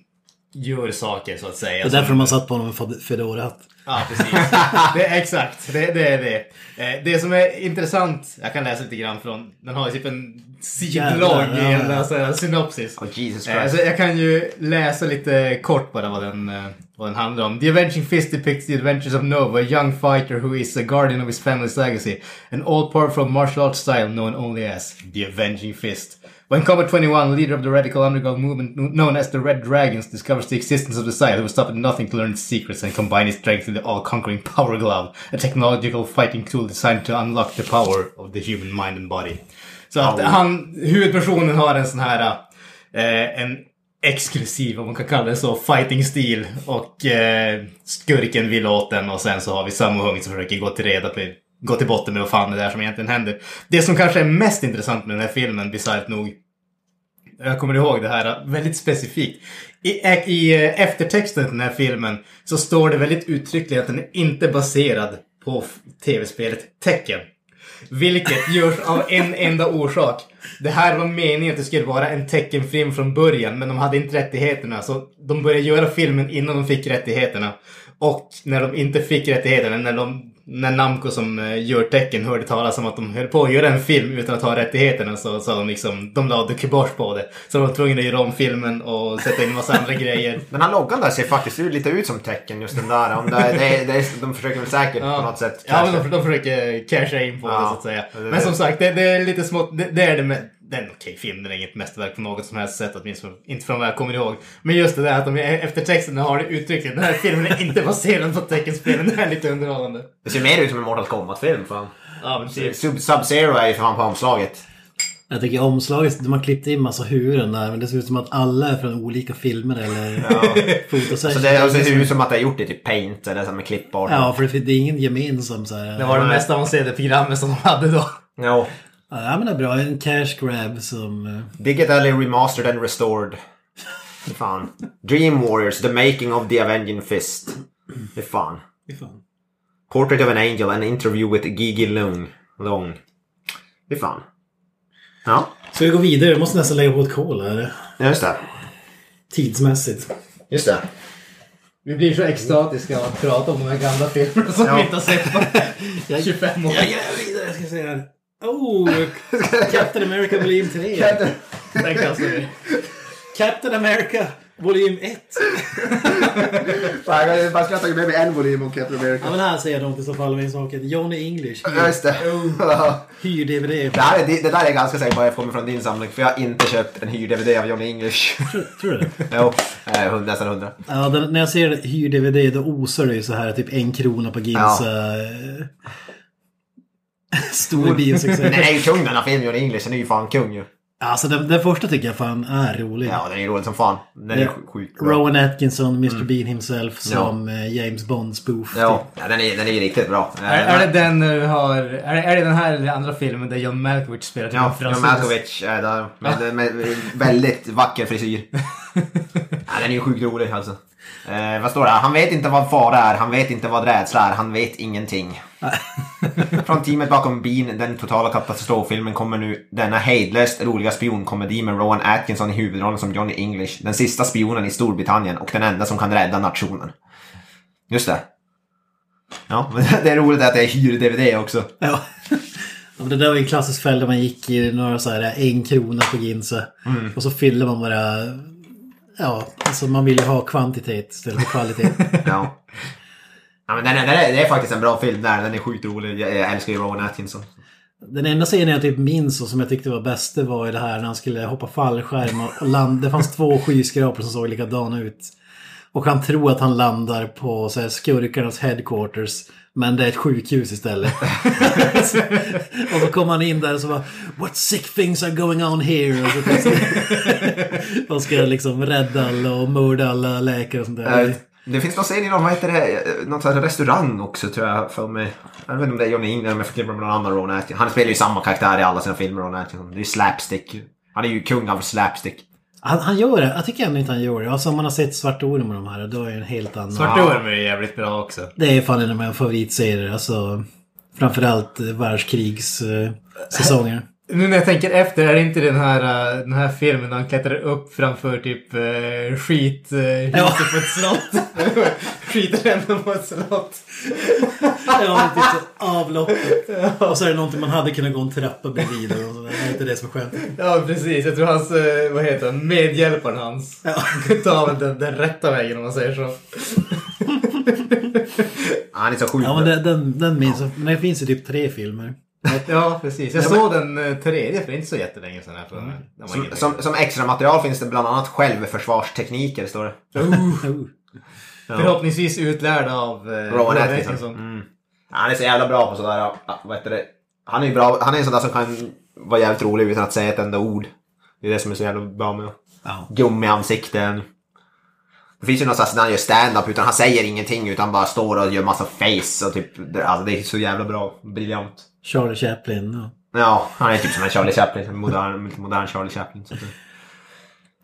gör saker så att säga. Det är därför de har satt på honom en Fedora-hatt. Ja, precis. Det är exakt. Det, det är det. Eh, Det som är intressant, jag kan läsa lite grann från, den har ju typ en sidlång så här synopsis. Oh, Jesus Eh, Christ. Så jag kan ju läsa lite kort bara vad den, eh, vad den handlar om. The Avenging Fist depicts the adventures of Nova, a young fighter who is a guardian of his family's legacy. An all-powerful martial arts style known only as The Avenging Fist. When Comet 21, leader of the radical underground movement known as the Red Dragons, discovers the existence of the Scythe, he will stop at nothing to learn its secrets and combine its strength in the all-conquering Power Glove, a technological fighting tool designed to unlock the power of the human mind and body. Så att han, huvudpersonen har en sån här, eh, en exklusiv, om man kan kalla det så, fighting-stil. Och eh, skurken vill åt den och sen så har vi Sammo Hung som försöker gå till reda på gå till botten med vad fan det är som egentligen händer. Det som kanske är mest intressant med den här filmen, bisarrt nog, jag kommer ihåg det här äh, väldigt specifikt. I, I äh, eftertexten till den här filmen så står det väldigt uttryckligt att den är inte baserad på tv-spelet Tecken. Vilket görs av en enda orsak. Det här var meningen att det skulle vara en teckenfilm från början, men de hade inte rättigheterna. Så de började göra filmen innan de fick rättigheterna. Och när de inte fick rättigheterna, när, de, när Namco som eh, gör Tekken hörde talas om att de höll på att göra en film utan att ha rättigheterna så sa de liksom, de lade kibosh på det. Så de var tvungna att göra om filmen och sätta in en massa andra grejer. Den här loggan där ser faktiskt lite ut som tecken just den där. Om det, det, det, de försöker väl säkert på något sätt Ja, casha. de, de försöker casha in på det Ja, så att säga. det det. Men som sagt, det, det är lite smått. Det, det är det med... Det är en okej film, det är inget mästerverk på något som helst sätt, åtminstone inte från vad jag kommer ihåg. Men just det där att de efter texten har det uttrycket, den här filmen är inte baserad på teckenspelen, det är lite underhållande. Det ser mer ut som en Mortal Kombat-film. Fan. Ja, men typ. Sub- Sub-Zero är ju för fan på omslaget. Jag tycker omslaget, de har klippt in massa huvuden där men det ser ut som att alla är från olika filmer eller fotosessioner. Så det alltså, det ser ut som att det är gjort i typ paint eller som med klippart. Ja, för det det är ingen gemensam så här. Det var det mest avancerade programmet som de hade då. Ja. Ja, men det är bra. En cash grab som... eh, Digitally remastered and restored. Fan. Dream Warriors, the making of the Avenging Fist. Fy fan. fan. Portrait of an Angel, an interview with Gigi Long. Long. Fy fan. Ja, Ska vi gå vidare? Jag måste nästan lägga på ett kol här. just det. Tidsmässigt. Just det. Vi blir så extatiska av att prata om de här gamla filmerna som Ja. vi inte har sett på 25 år. Jag gräver vidare. Jag ska här. Oh! Captain America volym 3. Den kastar vi. Captain America volym 1. Fan, jag bara ska ta med mig en volym om Captain Ja America. men här säger de i så fall min sak. Johnny English. Ja, just det. Ja. Hyr-DVD. Det, här är, det där är jag ganska säker på jag kommer från din samling. För jag har inte köpt en hyr-DVD av Johnny English. Tror du det? jo, eh, nästan hundra. Ja, den, när jag ser hyr-DVD då osar det ju så här typ en krona på Ginsa. eh, Stor biosuccé. Den är ju kung den här filmen, Johnny English. Den är ju fan kung ju. Alltså den, den första tycker jag fan är rolig. Ja, den är ju rolig som fan. Den är Ja. sj- sjukt bra. Rowan Atkinson, Mr Bean himself som eh, James Bond spoof. Ja, ja den, är, den är ju riktigt bra. Är, är, det den du har, är, det- är det den här eller andra filmen där John Malkovich spelar till Ja, John? Malkovich är där. Med, med, med väldigt vacker frisyr. ja, den är ju sjukt rolig alltså. Eh, vad står det? här? Han vet inte vad fara är, han vet inte vad rädsla är, han vet ingenting. Från teamet bakom Bean, den totala katastroffilmen, kommer nu denna hejdlöst roliga spionkomedi med Rowan Atkinson i huvudrollen som Johnny English. Den sista spionen i Storbritannien och den enda som kan rädda nationen. Just det. Ja, men det är roligt att det är hyr-DVD också. Ja. Ja, men det där var ju en klassisk fälla man gick i några så här en krona på Ginsa. Mm. Och så fyllde man bara... Ja, alltså man vill ju ha kvantitet istället för kvalitet. Ja. Ja men den är, den är, det är faktiskt en bra film där. Den är sjukt rolig. Jag, jag älskar ju Rowan Atkinson. Den enda scenen jag typ minns och som jag tyckte var bäst det var ju det här när han skulle hoppa fallskärm och- landa. Det fanns två skyskrapor som såg likadana ut. Och han tror att han landar på så här, skurkarnas headquarters. Men det är ett sjukhus istället. och så kommer han in där och så bara What sick things are going on here? Och så, och ska liksom rädda alla och mörda alla läkare och sånt där. Eh, Det finns någon scen i någon, vad heter det, någon sån här restaurang också tror jag för mig. Jag vet inte om det är Johnny England men jag förknippar med någon annan Rowan Atkinson. Han spelar ju samma karaktär i alla sina filmer Rowan Atkinson. Det är ju slapstick. Han är ju kung av slapstick. Han, han gör det. Jag tycker ändå inte han gör det. Alltså om man har sett Svarta Orm och de här, då är det en helt annan... Svarta Orm är jävligt bra också. Det är fan en av mina favoritserier. Alltså, framförallt eh, världskrigssäsonger. Nu när jag tänker efter, är det inte den här, uh, den här filmen när han klättrar upp framför typ uh, skit huset Ja. på ett slott? Skitrännan på ett slott. ja, typ så avloppet. Och så är det någonting man hade kunnat gå en trappa bredvid. Och så. Det är inte det som är skönt. Ja precis, jag tror hans, vad heter han, medhjälparen hans. Ja. tar väl den, den rätta vägen om man säger så. Han är så sjukt Ja, men det, den, den minns jag. Men det finns ju typ tre filmer. Ja, precis. Jag såg den eh, tredje för inte så jättelänge sedan. Här för var Som, som, som extra material finns det bland annat självförsvarstekniker, står det. Förhoppningsvis utlärd av eh, Rowan Atkinson. Mm. Han är så jävla bra på sådär, ja, vad heter det? Han är ju bra, han är en sån där som kan vara jävligt rolig utan att säga ett enda ord. Det är det som är så jävla bra med Ja. gummiansikten. Det finns ju någonstans när han gör stand-up utan han säger ingenting utan bara står och gör massa face och typ, det, alltså det är så jävla bra. Briljant. Charlie Chaplin. Ja. Ja, han är typ som en Charlie Chaplin, en modern, modern Charlie Chaplin. Så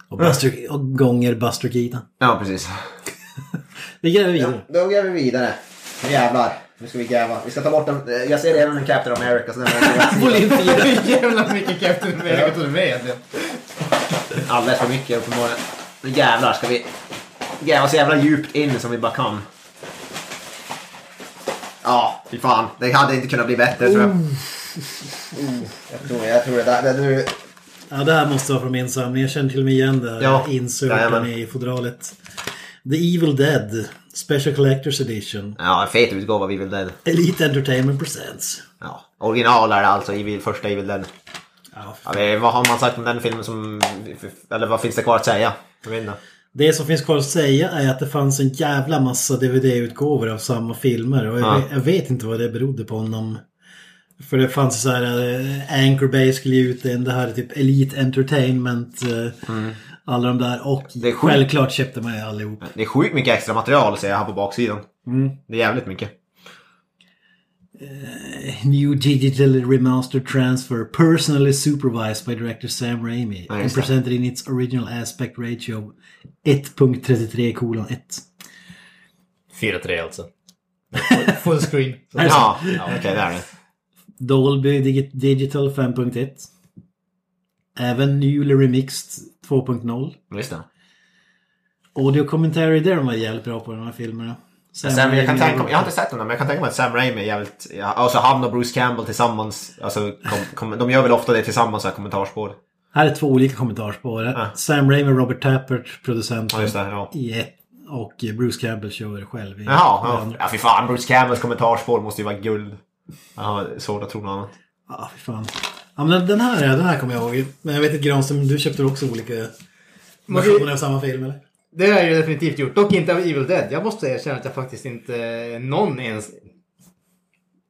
Och, Buster, och gånger Buster Keaton. Ja, precis. Vi gräver vidare. då går vi vidare. Nu jävlar. Nu ska vi gräva. Vi ska ta bort den. Jag ser redan en Captain America. Så den är Volym 4. Hur jävla mycket Captain America tog du med? alldeles för mycket uppenbarligen. Nu jävlar ska vi gräva så jävla djupt in som vi bara kan. Ja, fy fan. Det hade inte kunnat bli bättre tror jag. Oh, jag tror, jag tror det där. Det, nu, Ja, det här måste vara från min samling. Jag känner till och med igen det här Ja. Jajamän. i fodralet. The Evil Dead Special Collector's Edition. ja, en fet utgåva av Evil Dead. Elite Entertainment Presents. Ja, original är det alltså, Evil, första Evil Dead. Ja, Ja, vad har man sagt om den filmen som... Eller vad finns det kvar att säga? Jag vet inte. Det som finns kvar att säga är att det fanns en jävla massa DVD-utgåvor av samma filmer. Och jag, Ja. vet, jag vet inte vad det berodde på. Om de, för det fanns så här eh, Anchor Bay skulle ge ut den. Det här är typ Elite Entertainment. eh, Alla de där. Och Mm. Det är självklart köpte man ju allihop. Det är sjukt mycket extra material ser jag här på baksidan. Mm. Det är jävligt mycket. New Digital Remaster Transfer Personally Supervised by Director Sam Raimi. Ja, and just det. presented in its original aspect ratio 1.33 kolon 1. 4-3 alltså. Full screen. Ja, ja okej det är det. Dolby Digi- Digital 5.1. Även Newly Remixed 2.0. Visst det. Audio commentary, där de var jävligt bra på de här filmerna. Sam Sam, jag, kan tänka, jag har inte sett dem men jag kan tänka mig att Sam Raimi är jävligt... Ja, alltså han och Bruce Campbell tillsammans. Alltså, kom, kom, de gör väl ofta det tillsammans, här kommentarspår. Här är två olika kommentarspår. Ja. Sam Raimi och Robert Tappert, producenten. Ja, just det. Ja. I ett, och Bruce Campbell kör själv i Jaha, ja. ja fy fan. Bruce Campbells kommentarspår måste ju vara guld. Jag har svårt att tro något annat. Ja, fy fan. Ja, men den här, den här kommer jag ihåg. Men jag vet inte Granström, du köpte också olika versioner av samma film eller? Det har jag ju definitivt gjort. Dock inte av Evil Dead. Jag måste erkänna att jag faktiskt inte någon ens...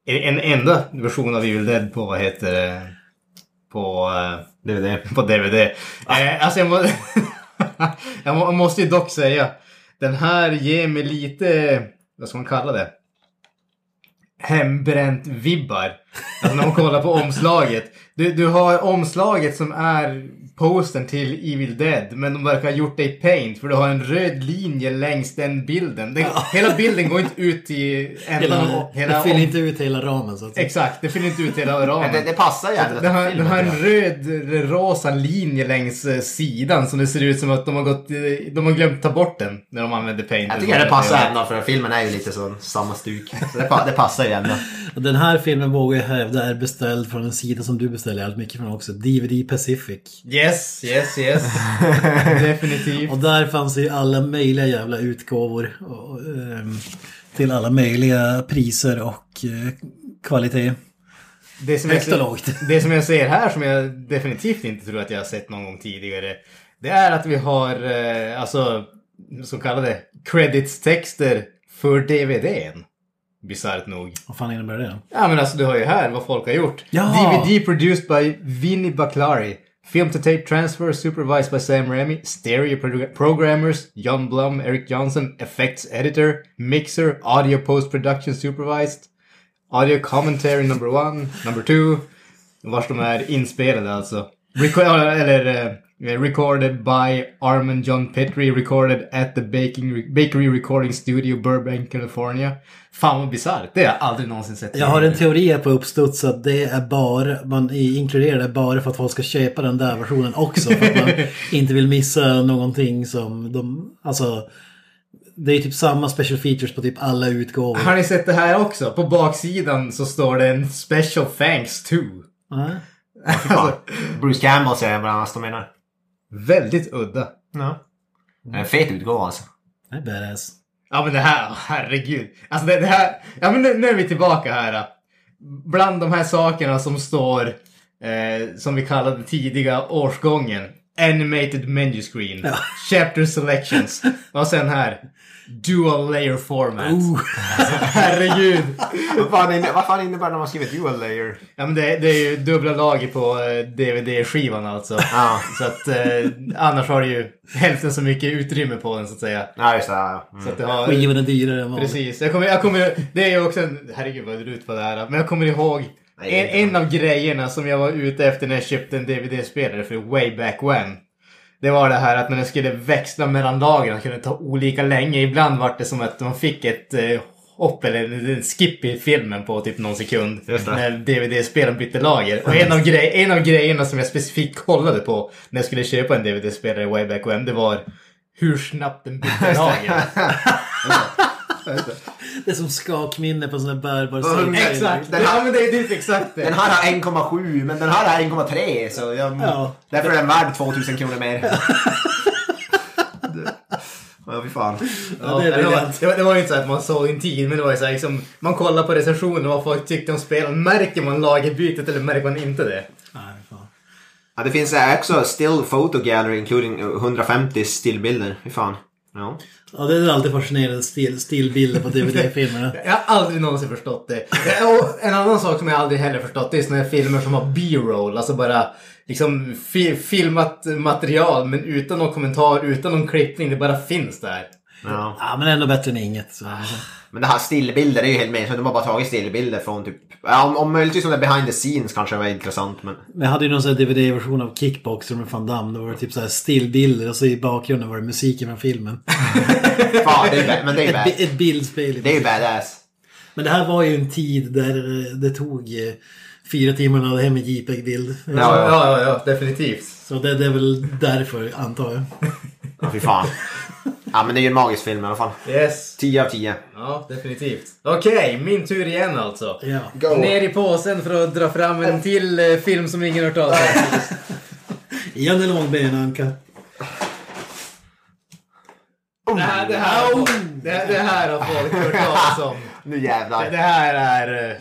En enda version av Evil Dead på vad heter det? På... eh, DVD. på DVD. Eh, alltså jag, må... jag må, måste ju dock säga. Den här ger mig lite... Vad ska man kalla det? Hembränt-vibbar. Alltså när man kollar på omslaget. Du, du har omslaget som är postern till Evil Dead. Men de verkar ha gjort det i paint. För du har en röd linje längs den bilden. Den, Hela bilden går inte ut till... En, Hela, hela det fyller inte ut hela ramen så att säga. Exakt, det fyller inte ut hela ramen. Men det, det passar jävligt. Den har, den har en röd, rosa linje längs eh, sidan som det ser ut som att de har gått, eh, de har glömt ta bort den när de använder paint. Jag tycker det passar ändå för filmen är ju lite så samma stuk. Så det, det passar ju ändå. Och Den här filmen vågar jag hävda är beställd från en sida som du beställer jävligt mycket från också. DVD Pacific. Yes, yes, yes. Definitivt. Och där fanns ju alla möjliga jävla utgåvor. Och, ehm, till alla möjliga priser och eh, kvalitet. Det som, Högt och ser, lågt. det som jag ser här som jag definitivt inte tror att jag har sett någon gång tidigare. Det är att vi har eh, alltså så kallade credits-texter för DVDn. Bisarrt nog. Vad fan innebär det? Ja men alltså du har ju här vad folk har gjort. Ja. DVD produced by Vinnie Baclari. Film to tape transfer supervised by Sam Raimi. Stereo pro- programmers John Blum, Eric Johnson. Effects editor. Mixer. Audio post production supervised. Audio commentary number one. Number two. Vars de är inspelade alltså. Reco- eller eh, recorded by Armin John Petrie. Recorded at the baking, Bakery Recording Studio, Burbank, California. Fan vad bisarrt. Det har jag aldrig någonsin sett. Jag har en teori här på uppstuds att det är bara, man inkluderar det bara för att folk ska köpa den där versionen också. För att man inte vill missa någonting som de, alltså det är typ samma special features på typ alla utgåvor. Har ni sett det här också? På baksidan så står det en special thanks to. Ja. Alltså, Bruce Campbell säger jag bland annat de menar. Väldigt udda. Ja. Är en fet utgåva alltså. Det är badass. Ja men det här, herregud. Alltså det, det här, ja men nu, nu är vi tillbaka här. bland de här sakerna som står, eh, som vi kallade tidiga årsgången. Animated menu screen. Chapter selections. Och sen här. Dual layer format. Oh, Herregud. Vad fan, inne- vad fan innebär det när man skriver dual layer? Ja men det, det är ju dubbla lager på eh, DVD-skivan alltså. Ja. Så att eh, annars har du ju hälften så mycket utrymme på den så att säga. Ja, just det. Ja, ja. Så att Mm. det har, skivan är dyrare än vanligt. Precis. Jag kommer, jag kommer, det är ju också en, herregud vad jag drar ut på det här. Men jag kommer ihåg Nej, en, en av grejerna som jag var ute efter när jag köpte en DVD-spelare för way back when. Det var det här att när den skulle växla mellan lagren kunde det ta olika länge. Ibland var det som att man fick ett eh, hopp eller en skip i filmen på typ någon sekund. När DVD-spelaren bytte lager. Och en av, en av grejerna som jag specifikt kollade på när jag skulle köpa en DVD-spelare way back when. Det var hur snabbt den bytte lager. Det är som skakminne på en sån där bärbar CD. Exakt! Den ja här- men det är typ exakt det. Den här har 1,7 men den här har 1,3 så jag, Ja. därför är den värd 2000 kronor mer. Ja, fy fan. Ja, det är det, var, det, var, det var ju inte så att man såg en tid, men det var ju så här, liksom, man kollar på recensioner vad folk tyckte om spelen. Märker man lagerbytet eller märker man inte det? Nej, fan. Ja, det finns eh, också still photo gallery including 150 stillbilder. Fy fan. Ja. Ja, det är alltid fascinerande still, stillbilder på DVD-filmerna. Jag har aldrig någonsin förstått det. Och en annan sak som jag aldrig heller förstått det är såna här filmer som har B-roll. Alltså bara liksom fi, filmat material men utan någon kommentar, utan någon klippning. Det bara finns där. ja. Ja, men ändå bättre än inget. Så. Men det här stillbilder är ju helt meningslöst. De har bara tagit stillbilder från typ... Ja, om, om möjligtvis om det behind the scenes kanske det var intressant men... Men jag hade ju någon sån här DVD-version av Kickboxer med Van Damme. Då var det typ så här stillbilder och så i bakgrunden var det musiken från filmen. Fan, det är, men det är ju Ett, ett bildspel. Det är ju badass. Men det här var ju en tid där det tog eh, fyra timmar att hem en JPEG-bild. Ja, Ja, ja, ja, definitivt. Så det, det är väl därför, antar jag. Ja, fy fan. Ja, men det är ju en magisk film i alla fall. Yes. 10 av 10. Ja, definitivt. Okej, min tur igen alltså. Ja. Go. Ner i påsen för att dra fram en till eh, film som ingen hört talas om. Janne Långben, Anka. Det här, det, här, det, det här har folk hört talas om. Nu Det, jävlar. det här är eh,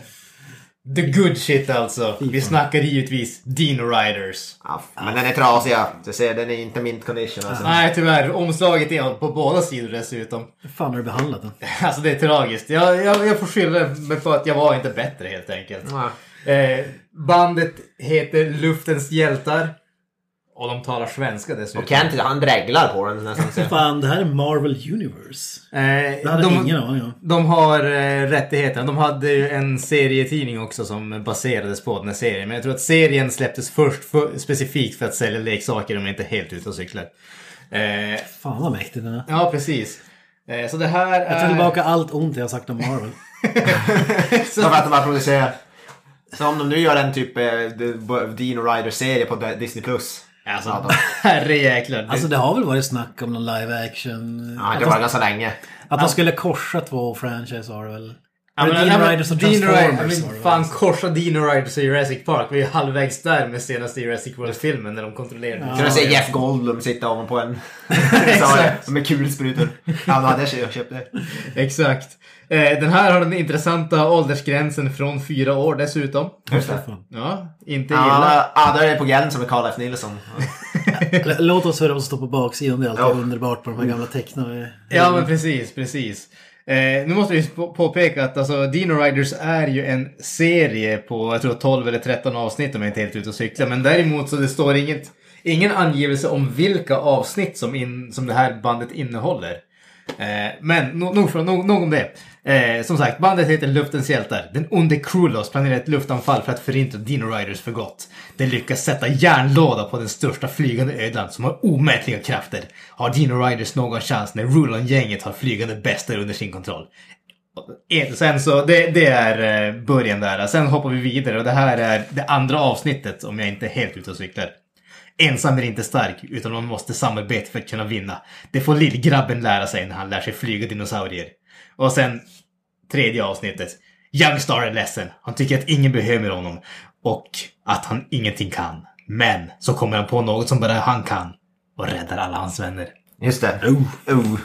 the good shit alltså. Vi snackar givetvis Dino Riders. Ja, men den är trasig. ja. Du ser, den är inte mint condition alltså. Nej, tyvärr. Omslaget är på båda sidor dessutom. Hur fan har du behandlat den? Alltså det är tragiskt. Jag, jag, jag får skylla mig på att jag var inte bättre helt enkelt. Eh, bandet heter Luftens hjältar. Och de talar svenska dessutom. Och Kent, han dreglar på den nästan. Så. Fan, det här är Marvel Universe. Eh, Det hade jag de, ingen aning om. de har eh, rättigheterna. De hade ju en serietidning också som baserades på den här serien. Men jag tror att serien släpptes först för, specifikt för att sälja leksaker. De är inte helt ute och cyklar. Eh, Fan vad mäktigt den är. ja, precis. Eh, så det här Jag tar är... tillbaka allt ont jag har sagt om Marvel. Så för att de bara producerar. Så om de nu gör en typ eh, The- Dino Rider-serie på Disney+. Plus. Alltså, Ja, de- herrejäklar. Alltså det har väl varit snack om någon live action. Ja, att, det var de, ganska länge. att de skulle korsa två franchise har det väl. Ja, Var men, Dino ja, Riders och Dino Transformers ja, var det fan korsa Dino Riders och Jurassic Park. Vi är halvvägs där med senaste Jurassic World-filmen när de kontrollerade. Kunde se Jeff Goldblum sitta ovanpå en... Med kulsprutor. Ja, då hade jag köpt det. Exakt. Eh, den här har den intressanta åldersgränsen från fyra år dessutom. Just det. Fan. Ja, inte illa. Ja, då är det på gränsen med Carl F. Nilsson. Låt oss höra vad som står på baksidan. Det är alltid Ja. underbart på de här gamla tecknade. Ja, men precis, precis. Eh, nu måste vi på- påpeka att alltså, Dino Riders är ju en serie på, jag tror 12 eller 13 avsnitt om jag inte är helt ute och cyklar. Men däremot så det står inget, ingen angivelse om vilka avsnitt som, in, som det här bandet innehåller. Eh, men no, nog, för- nog, nog om det. Eh, som sagt, bandet heter Luftens hjältar. Den onde Krulos planerar ett luftanfall för att förinta Dino Riders för gott. Den lyckas sätta järnlåda på den största flygande ödlan som har omätliga krafter. Har Dino Riders någon chans när Rulon-gänget har flygande bäster under sin kontroll? Eh, sen så, det, det är eh, början där. Sen hoppar vi vidare och det här är det andra avsnittet om jag inte är helt ute och cyklar. Ensam är inte stark, utan man måste samarbeta för att kunna vinna. Det får lillgrabben lära sig när han lär sig flyga dinosaurier. Och sen tredje avsnittet. Youngstar är ledsen. Han tycker att ingen behöver honom. Och att han ingenting kan. Men så kommer han på något som bara han kan. Och räddar alla hans vänner. Just det. Oh.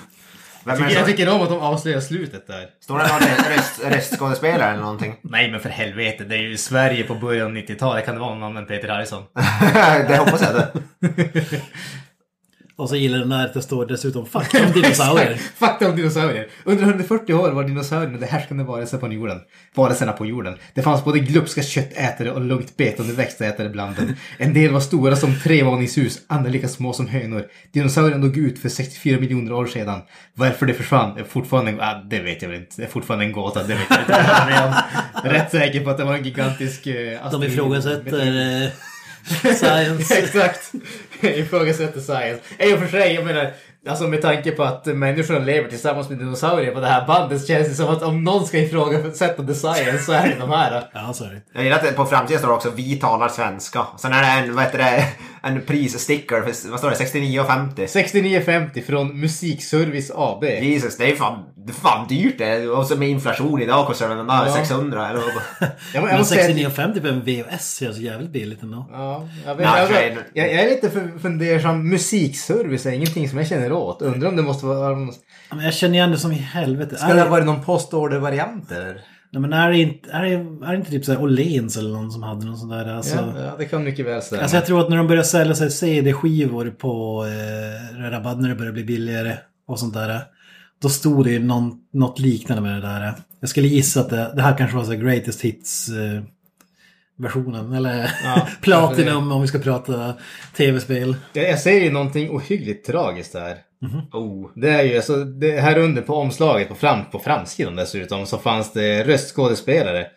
Vem är tycker, jag tycker om att de avslöjar slutet där. Står det någon röst, röstskådespelare eller någonting? Nej men för helvete, det är ju Sverige på början av 90-talet. Kan det vara någon annan än Peter Harrison? det hoppas jag det. Och så gillar den där att det står dessutom Fuck om dinosaurier. Fakta om dinosaurier. Under 140 år var dinosaurierna de härskande varelser på jorden. Varelserna på jorden. Det fanns både glupska köttätare och lugnt betande växtätare bland dem. En del var stora som trevåningshus, andra lika små som hönor. Dinosaurierna dog ut för 64 miljoner år sedan. Varför det försvann är fortfarande... Ah, det vet jag väl inte. Det är fortfarande en gåta. Det vet jag inte. Jag är rätt säker på att det var en gigantisk... Eh, De ifrågasätter eh, science. Exakt. Ifrågasätter science. I och för sig, jag menar, alltså med tanke på att människorna lever tillsammans med dinosaurier på det här bandet känns det som att om någon ska ifrågasätta the science så är det de här. Ja, så är det. Jag gillar att på framsidan står det också vi talar svenska. Sen är det en, vad heter det, en prissticker för, vad står det, 69,50. 6950 från Musikservice AB. Jesus, det är fan, det är fan dyrt det. Och så med inflation idag kostar den där Ja. 600 eller vad. Men måste säga att- 69,50 på en VHS känns jävligt billigt ändå. Ja, jag, vet, Nej, jag, okej. jag, jag är lite för- fundersam. Musikservice är ingenting som jag känner åt. Undrar om det måste vara... Men jag känner igen det som i helvete. Ska det ha varit någon postorder-variant eller? Nej, men är det inte, är det, är det inte typ såhär Åhléns eller någon som hade någon sån där? Alltså, Ja, ja, det kan mycket väl stämma. Alltså jag tror att när de börjar sälja sig CD-skivor på eh, rabatt när det börjar bli billigare och sånt där. Då stod det ju någon, något liknande med det där. Jag skulle gissa att det, det här kanske var så greatest hits eh, versionen. Eller Ja, Platinum om vi ska prata tv-spel. Jag, jag ser ju någonting ohyggligt tragiskt där. Oh. Det är ju alltså, det här under på omslaget på, fram, på framsidan dessutom så fanns det röstskådespelare.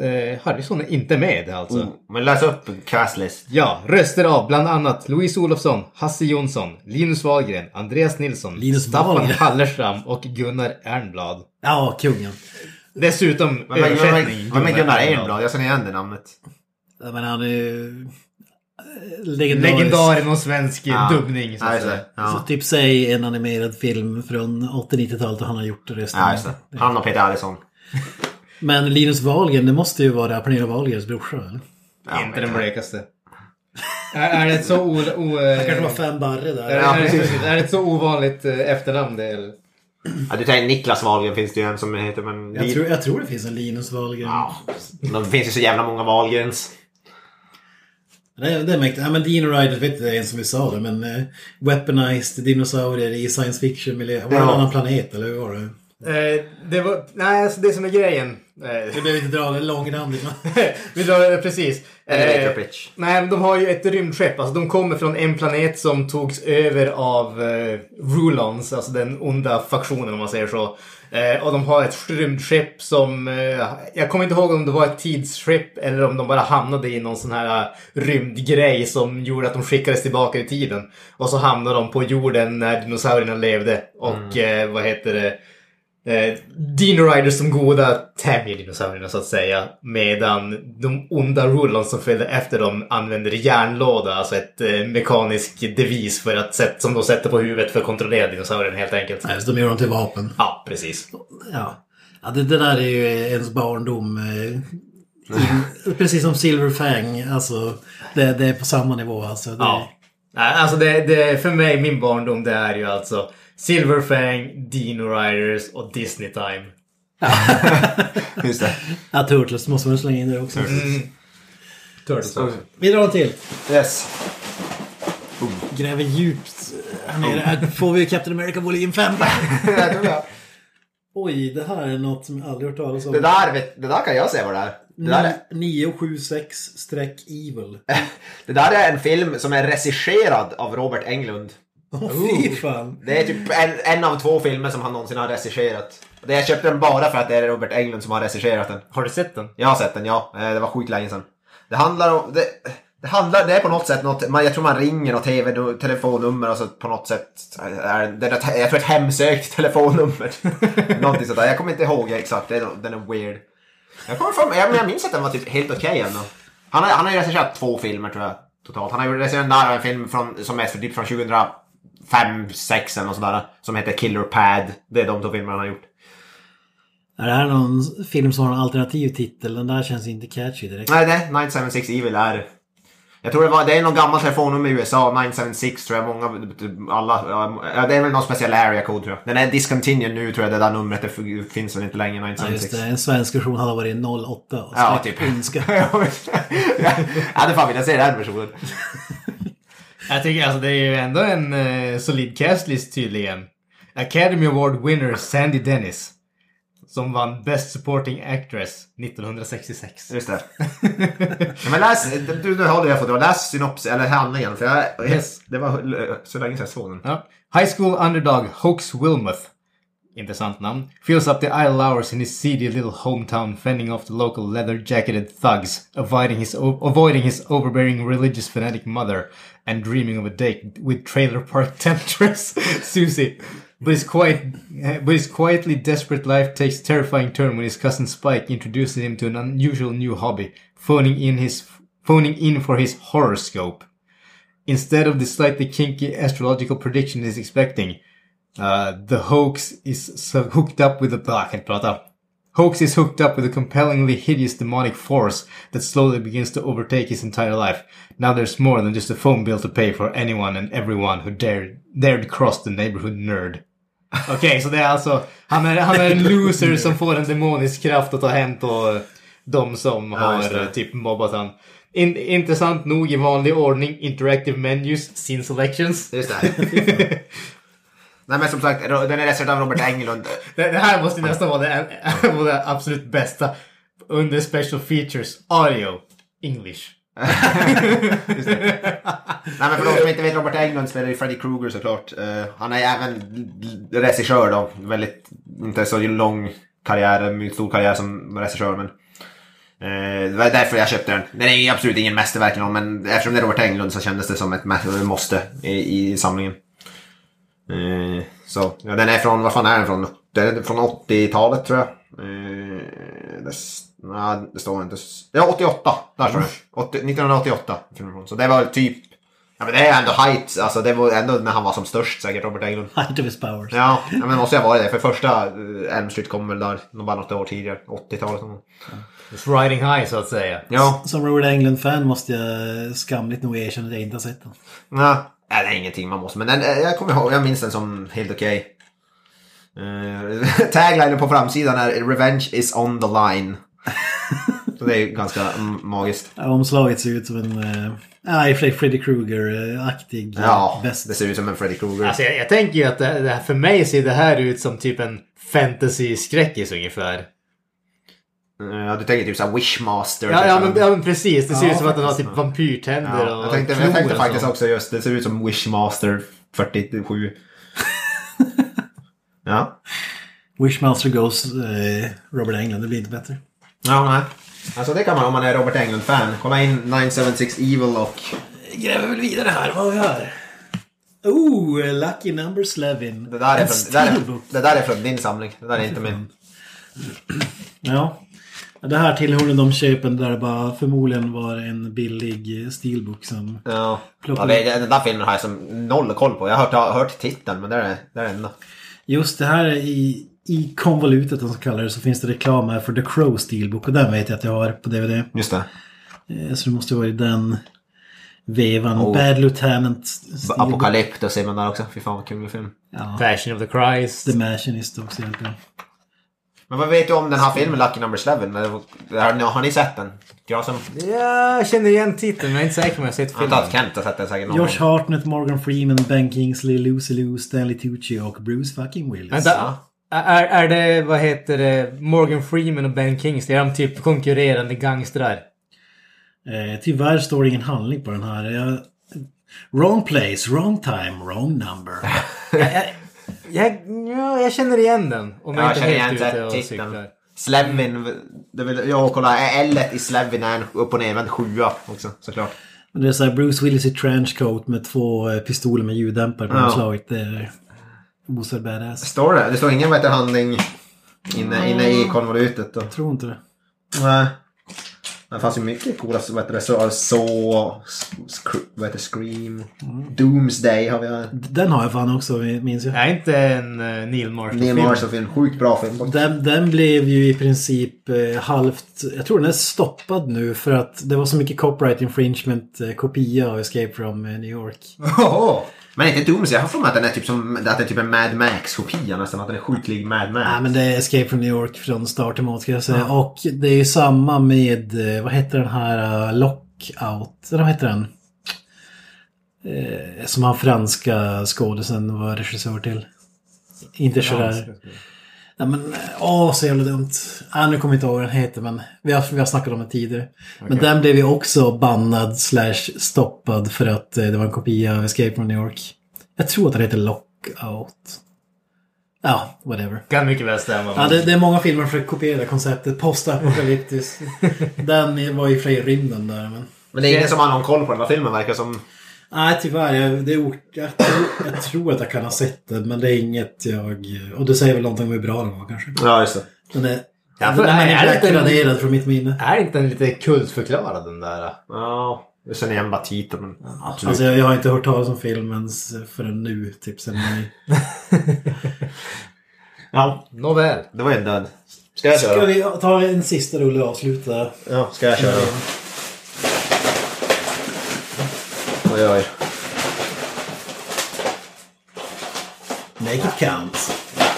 Eh, Harrison är inte med alltså. oh. Men läs upp castlist. Ja, röster av bland annat Louise Olofsson, Hasse Jonsson, Linus Wahlgren, Andreas Nilsson, Linus Staffan Wahlgren. Hallerstram och Gunnar Ernblad. Ja, kungen. Dessutom Men, men, men, översättning. men, men Gunnar Enblad, jag känner igen det namnet. Menar, han är ju legendarisk. Legendaren och svensk Ja. dubbning. Så Ja, det. Så Ja. typ säg en animerad film från 80-90-talet och han har gjort resten. ja, just det. Han och Peter Harrison. Men Linus Wahlgren, det måste ju vara Pernilla Wahlgrens brorsa eller? Ja, inte den blekaste. är, är det ett så o... o kanske var fan Barre är, där. är, Ja, är, precis. är det ett så ovanligt eh, efternamn det? Eller? Ja, du tänker Niklas Wahlgren finns det ju en som heter, men... Jag tror, jag tror det finns en Linus Wahlgren. Ja, det finns ju så jävla många Wahlgrens. Det, det är mäktigt. Ja, men Dino Riders vet inte ens som vi sa det, men uh, Weaponized dinosaurier i science fiction-miljö. Var det en Ja. annan planet eller hur var det? Eh, det var... Nej, alltså det som är grejen. Eh, Vi behöver inte dra det långrandigt. vi drar det precis. Elevator Eh, pitch. Nej, de har ju ett rymdskepp. Alltså de kommer från en planet som togs över av eh, Rulons, alltså den onda faktionen om man säger så. Eh, och de har ett rymdskepp som... Eh, jag kommer inte ihåg om det var ett tidsskepp eller om de bara hamnade i någon sån här eh, rymdgrej som gjorde att de skickades tillbaka i tiden. Och så hamnade de på jorden när dinosaurierna levde. Och eh, vad heter det? Eh, Dino Riders som goda tämjer dinosaurierna så att säga. Medan de onda Rulons som följde efter dem använder järnlåda, alltså ett eh, mekanisk devis för att sätt, som de sätter på huvudet för att kontrollera dinosaurien helt enkelt. Nej, så de gör dem till vapen. Ja, precis. Ja. ja det, det där är ju ens barndom. eh, In, precis som Silver Fang. Alltså, det, det är på samma nivå alltså. Det, Ja. Alltså det, det, för mig, min barndom, det är ju alltså Silverfang, Dino Riders och Disney Time. Just det. Ja, Turtles måste man slänga in där också. Turtles också. Vi drar en till. Yes. Gräver djupt här nere. Här får vi Captain America volym 5. Jag tror jag. Oj, det här är något som jag aldrig hört talas om. Det där, vet, det där kan jag säga vad det är. Det där är, 976-evil. det där är en film som är regisserad av Robert Englund. Åh, fy fan. Det är typ en, en av två filmer som han någonsin har regisserat. Det jag köpte den bara för att det är Robert Englund som har regisserat den. Har du sett den? Jag har sett den, ja. Eh, Det var sjukt länge sedan. Det handlar om... Det, det handlar, det är på något sätt något, man, jag tror man ringer något TV, telefonnummer och så på något sätt är det, är ett- jag tror ett hemsökt telefonnummer. Någonting sådär. Jag kommer inte ihåg exakt, det är, den är weird. Jag kommer från, jag, men jag minns att den var typ helt okej ändå. Han har, han har ju regisserat två filmer tror jag, totalt. Han har ju där en film från, som är för, typ från 2005, 2006 eller något sådär. Som heter Killer Pad. Det är de två filmer han har gjort. Är det här någon film som har en alternativ titel? Den där känns inte catchy direkt. Nej, det, 976 Evil är... Jag tror det, var, det är någon gammal telefonnummer i USA, 976 tror jag. Många, alla, ja, det är väl någon speciell area code tror jag. Den är discontinued nu tror jag, det där numret. Det finns väl inte längre, Ja, just 976. det. En svensk version hade varit 08 och Ja, typ. finska. jag hade fan velat se den versionen. Jag tycker alltså det är ju ändå en eh, solid castlist tydligen. Academy Award winner Sandy Dennis. Som vann Best Supporting Actress 1966. Just det. Ja, men läs, du, du håller jag fått. Läs synops eller handlingen. För jag, Yes. Det var så länge sedan jag såg den. Ja. High school underdog Hoax Wilmoth. Intressant namn. Fills up the idle hours in his seedy little hometown fending off the local leather-jacketed thugs, avoiding his, avoiding his overbearing religious fanatic mother, and dreaming of a date with trailer park temptress Susie. But his quiet, but his quietly desperate life takes terrifying turn when his cousin Spike introduces him to an unusual new hobby, phoning in his phoning in for his horoscope. Instead of the slightly kinky astrological prediction he's expecting, uh, the hoax is so hooked up with a ah, I can't prata. Hoax is hooked up with a compellingly hideous demonic force that slowly begins to overtake his entire life. Now there's more than just a phone bill to pay for anyone and everyone who dared dared cross the neighborhood nerd. Okej, så det är alltså, han är, han är en loser som får en demonisk kraft att ta hem på de som Ja, har eh, typ mobbat han. In, intressant nog i vanlig ordning, interactive menus, scene selections. Just det. Nej men som sagt, den är regisserad av Robert Englund. Det, det här måste nästan vara det, det absolut bästa. Under special features, audio, English. Nej men för de som inte vet, Robert Englund spelar ju Freddy Krueger såklart. Eh, han är även regissör då. Väldigt, inte så lång karriär, mycket stor karriär som regissör men. Eh, det var därför jag köpte den. Den är absolut ingen mästerverk men eftersom det är Robert Englund så kändes det som ett måste i, i samlingen. Eh, så, ja, den är från, vad fan är den från? Den är från 80-talet tror jag. Eh, det, nej, det står inte. Ja, 88. Där står det. 80, 1988. Så det var typ... Ja men det är ändå height, alltså det var ändå när han var som störst säkert, Robert Englund. Height of his powers. Ja, ja men det måste ha varit det. För första eh, Elm Street kom väl där, bara något år tidigare. 80-talet. någon gång. It's riding high så att säga. Ja, Som Robert Englund-fan måste jag skamligt nog erkänna att jag inte har sett den. nej. Nej, det är ingenting man måste. Men den, eh, jag kommer ihåg, jag minns den som helt okej. Uh, taglinen på framsidan är Revenge is on the line. Så det är ju ganska magiskt. Ja, Omslaget ser ut som en... Uh, för sig Freddy Krueger-aktig Ja, bäst. det ser ut som en Freddy Krueger. Alltså jag, jag tänker ju att det, det här, för mig ser det här ut som typ en fantasy-skräckis ungefär. Ja, du tänker typ såhär Wishmaster. Ja, ja, liksom. men, ja men precis. Det ser Ja, ut som att den har typ ja. vampyrtänder Ja, och jag tänkte, jag tänkte faktiskt också just, det ser ut som Wishmaster 47. ja. Wishmaster Goes eh, Robert Englund, det blir inte bättre. Ja, nej. Alltså det kan man om man är Robert Englund-fan. Kolla in 976 Evil och... Gräver väl vidare här, vad har vi här? Oh, Lucky Number Slevin. Det där, är från, det, där är, det där är från din samling. Det där är inte min. Ja. Det här tillhörde de köpen där det bara förmodligen var en billig steelbook som... Ja. Ja den där filmen har jag som noll koll på. Jag har hört, hört titeln men det är det är det enda. Just det här i, i konvolutet som kallar det så finns det reklam här för The Crow Steelbook och den vet jag att jag har på DVD. Just det. Eh, Så det måste vara i den vevan. Oh. Bad Lieutenant Steelbook. Apokalyptus ser man där också. Fy fan vad kul film. Ja. Passion of the Christ. The Machinist också egentligen. Men vad vet du om den här filmen Lucky Number 11? Eller, Har, ni- har ni sett den? Jag som... Ja, jag känner igen titeln men jag är inte säker på om jag har sett Jag antar filmen. att Kent har sett den säkert någon Josh. Hartnett, Morgan Freeman, Ben Kingsley, Lucy Liu, Stanley Tucci och Bruce fucking Willis. Vänta. Är, är det, vad heter det, Morgan Freeman och Ben Kingsley? Är de typ konkurrerande gangstrar? Eh, tyvärr står det ingen handling på den här. Jag... Wrong place, wrong time, wrong number. jag, jag, jag, ja, jag känner igen den. Om jag Jag inte känner är helt igen ute och titeln. cyklar. Slevin, det vill, jag kolla, L i Slevin är en upp och nervänd sjua också såklart. Det är så här Bruce Willis i trenchcoat med två eh, pistoler med ljuddämpare på Ja. Det är osar badass. Står det? Det står ingen vad heter handling inne, inne i konvolutet då. Jag tror inte det. Nej. Det fanns ju mycket coola, vad heter det, så, så sk, vad heter det, Scream, Doomsday har vi. Den har jag fan också, minns jag. Är inte en uh, Neil Marshall-film? Neil Marshall-film, sjukt bra film. Den, den blev ju i princip eh, halvt... Jag tror den är stoppad nu för att det var så mycket copyright infringement eh, kopia av Escape from eh, New York. Åh! Men inte Doomsday, jag har för mig att den är typ som, att det är typ en Mad Max-kopia nästan, att den är sjukt lik Mad Max. Nej men det är Escape from New York från start till mål ska jag säga. Och det är ju samma med, eh, vad heter den här uh, Lockout? Vad heter den? Eh, som han franska skådisen var regissör till. Inte sådär. Nej men, åh så jävla dumt. Ah, nu kommer jag inte ihåg vad den heter men vi har, vi har snackat om den tidigare. Men den blev ju också bannad slash stoppad för att eh, det var en kopia av Escape from New York. Jag tror att den heter Lockout. Ja, whatever. Kan mycket väl stämma. Ja, det, det är många filmer för att kopiera konceptet. Postapokalyptisk. den var i och för sig i rymden där men... Men det är ingen som har någon koll på den här filmen verkar som. Nej, tyvärr. Jag, det är, jag, tror, jag tror att jag kan ha sett det, men det är inget jag... Och det säger väl någonting om hur bra den var kanske. Ja, just det. Den är... Ja, den för är, är det inte raderad från mitt minne. Är inte den lite kultförklarad den där? Ja, jag känner igen bara titeln. Men absolut. Alltså jag, jag har inte hört talas om filmen s- förrän nu, typ sen mig. Ja, Nåväl. det var en död. Ska jag Ska köra? vi ta en sista rulle och avsluta? Ja, ska jag köra? Oj, oj. Make it count.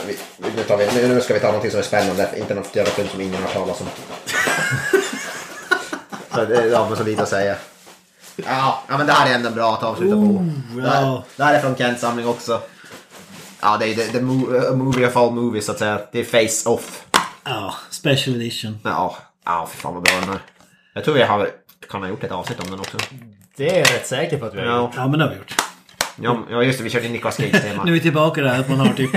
Vi, vi- nu, tar vi, nu, nu ska vi ta någonting som är spännande, inte något jävla film som ingen har talas om. så det, ja, men så lite att säga. Ja, ja, men det här är ändå bra att avsluta på. Det här, ja. det här är från Kents samling också. Ja, det är the, the movie of all movies så att säga. Det är Face Off. Ja, special edition. Ja, ja för fan vad bra den är. Jag tror vi har, kan ha gjort ett avsnitt om den också. Det är jag rätt säker på att vi har Ja, gjort. Ja, men det har vi gjort. ja, ja just det, vi körde Nicolas Cage-tema. Nu är vi tillbaka där att man har typ...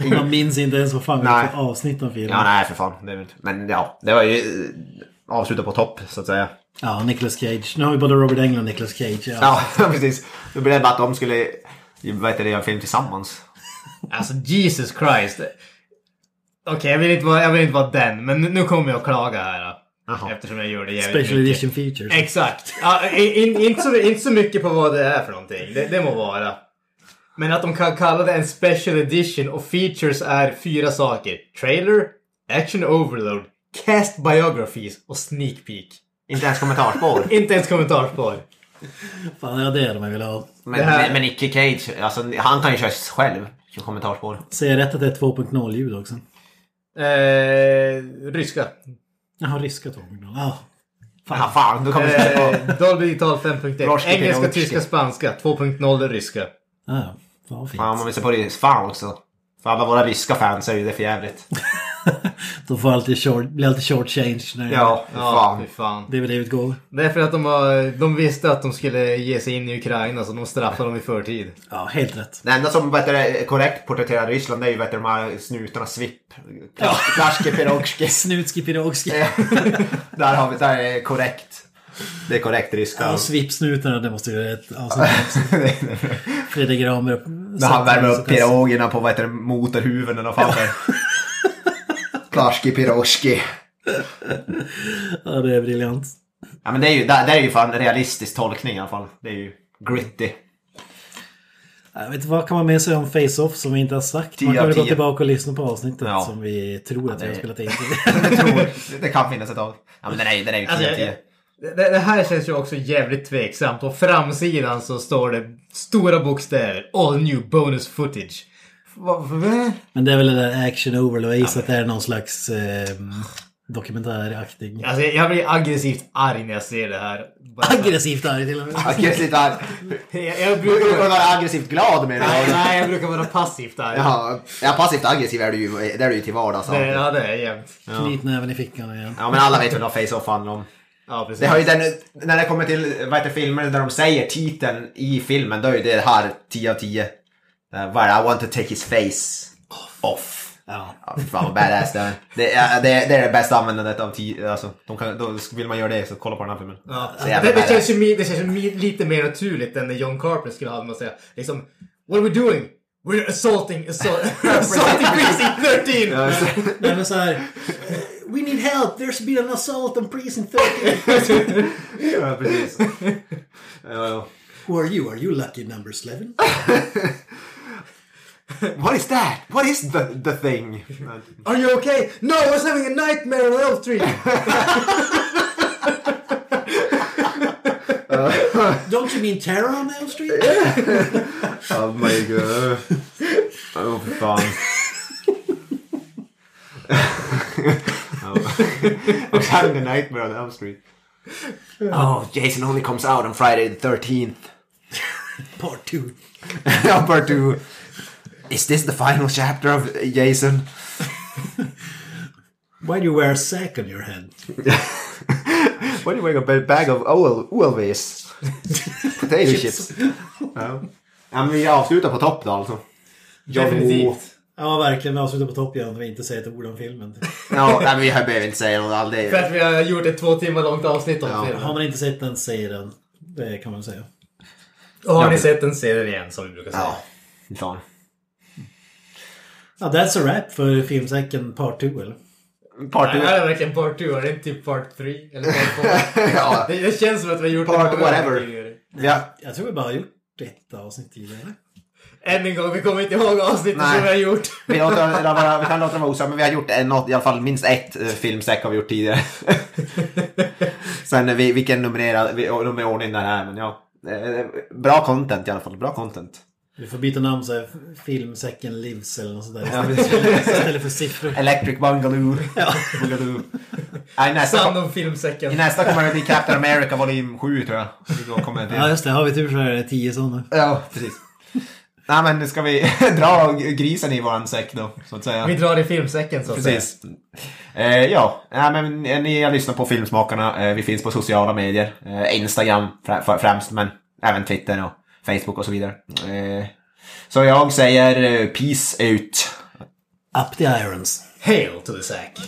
eh, man minns inte ens vad fan vi har Nej. för avsnitt av filmen. Ja, nej för fan. Det är, väl inte- men ja, det var ju eh, avslutat på topp så att säga. Ja, Nicolas Cage. Nu har vi både Robert Englund och Nicolas Cage. Ja. Ja, precis. Då blev det bara att de skulle vad heter det, göra en film tillsammans. Alltså Jesus Christ. Okej, jag, vill inte vara- jag vill inte vara den, men nu kommer jag att klaga här. Jaha. Eftersom jag gör det jävligt Special mycket. edition features. Exakt. Ja, in, inte, så, inte så mycket på vad det är för någonting. Det, det må vara. Men att de kan kalla det en special edition och features är fyra saker. Trailer, action overload, cast biographies och sneak peek. Inte ens kommentarspår. Inte ens kommentarspår. Fan, ja det är de jag vill ha. Men, Det här- men, Nicky Cage, alltså, han kan ju köra själv. Kommentarspår. Säger jag rätt att det är 2.0-ljud också? Eh, ryska. Jaha, ryska 2.0. Ja. Fan, fan då kommer se. Eh, Dolby Digital 5.1. Roski Engelska, tyska, spanska. 2.0 ryska. Ja, ja. Fan vad fint. Fan, om vi ser på det. Fan också. För alla våra ryska fans är ju det för jävligt. De får alltid short, blir alltid short change när Ja, för Ja, fan. fy fan. DVD-utgåvor. Det är för att de, har, de visste att de skulle ge sig in i Ukraina så de straffade dem i förtid. Ja, helt rätt. Det enda som vet är korrekt porträtterar Ryssland det är ju vet du, de här snutarna Svipp. Klaske Pirogski. Snutski Pirogski. där har vi, där är korrekt. Det är korrekt ryska. Ja, svipsnutarna, det måste ju vara ett avsnitt. Fredrik Granberg. När han värmer upp pirogerna på vad heter det, motorhuvuden och fan det. Klaski Pirogski. Ja, det är briljant. Ja men det är ju, där, där är ju fan en realistisk tolkning i alla fall. Det är ju gritty. Jag vet inte, vad kan man med sig om Face-Off som vi inte har sagt? Man kan väl gå tillbaka och lyssna på avsnittet Ja. som vi tror att vi har det- spelat in. Tror, det kan finnas ett av. Ja men den är, den är ju 10 Alltså, av jag, 10. det, det här känns ju också jävligt tveksamt. På framsidan så står det stora bokstäver. All new bonus footage. Men det är väl det där action overload. Jag att det är någon slags eh, dokumentäraktig. Alltså, jag blir aggressivt arg när jag ser det här. Bara- Aggressivt arg till och med. Aggressivt arg. Jag, jag brukar brukar... vara aggressivt glad med Nej, det. nej, jag brukar vara passivt arg. Jaha, ja, passivt aggressiv är du ju, det är du ju till vardags. Det, ja, det är jämt. Knytnäven i fickan igen. Ja men alla vet väl vad Face-Off handlar om. Ja, precis. Det har ju den, när det kommer till vad heter filmer där de säger titeln i filmen, då är ju det här 10 av 10. Är det? I want to take his face off. Ja. Ja, fy fan vad badass det är. Det är, det är, det är det bästa användandet av 10, alltså, de kan, då vill man göra det så kolla på den här filmen. Ja. Det, det, känns ju, det känns ju lite mer naturligt än när John Carpenter skulle ha det att säga liksom What are we doing? We're assaulting, assault, assaulting precinct 13! Ja, Nej men så här. We need help! There's been an assault on precinct 13! Ja, precis. ja, ja. Who are you? Are you lucky number 11? What is that? What is the, the thing? Are you okay? No, I was having a nightmare on Elf Street! Don't you mean terror on Elm Street? Oh my god. Oh, för fan. I was having a nightmare on Elm Street. Oh, Jason only comes out on Friday the 13th. Part 2. Part 2. Is this the final chapter of Jason? Why do you wear a sack on your head? Why are you wearing a bag of OL Olvis? Potato chips. Ja. ja, men vi avslutar på topp då alltså. Definitivt. Ja, verkligen. Vi avslutar på topp igen om vi inte säger ett ord om filmen. Ja, nej, men vi behöver inte säga något. all- det- För att vi har gjort ett två timmar långt avsnitt om Ja. filmen. Har man inte sett den, säg den. Det kan man säga. Och har Ja. ni sett den, se den igen som vi brukar säga. Ja, fan. Ja, that's a wrap för filmsäcken Part 2 eller? Part Nej, two. är det verkligen part 2? Är det inte typ part 3? Eller part 4? Ja. det, det känns som att vi har gjort Part det whatever. tidigare. Ja, Jag tror vi bara har gjort ett avsnitt tidigare. Än en gång, vi kommer inte ihåg avsnittet som vi har gjort. vi, låter, bara, vi kan låta det vara osagt, men vi har gjort en, i alla fall minst ett uh, filmsäck har vi gjort tidigare. Sen eh, vi, vilken numrerad, vi, nummer ordning den är, men ja. Eh, Bra content i alla fall, bra content. Vi får byta namn så här, filmsäcken Livs eller något sådär. Ja, Istället för siffror. Electric Bungaloo. Bungaloo. Nej, nästa, om filmsäcken. I nästa kommer det bli Captain America volym 7 tror jag. Då kommer det. Ja, just det. Har vi tur så är det tio sådana. Ja, precis. Nej men ska vi dra grisen i våran säck då, så att säga. Vi drar i filmsäcken så att Precis. Eh, ja, nej, men eh, ni har lyssnat på Filmsmakarna. Eh, vi finns på sociala medier. Eh, Instagram frä- fr- främst, men även Twitter och Facebook och så vidare. Eh, så jag säger eh, peace out. Up the irons. Hail to the sack.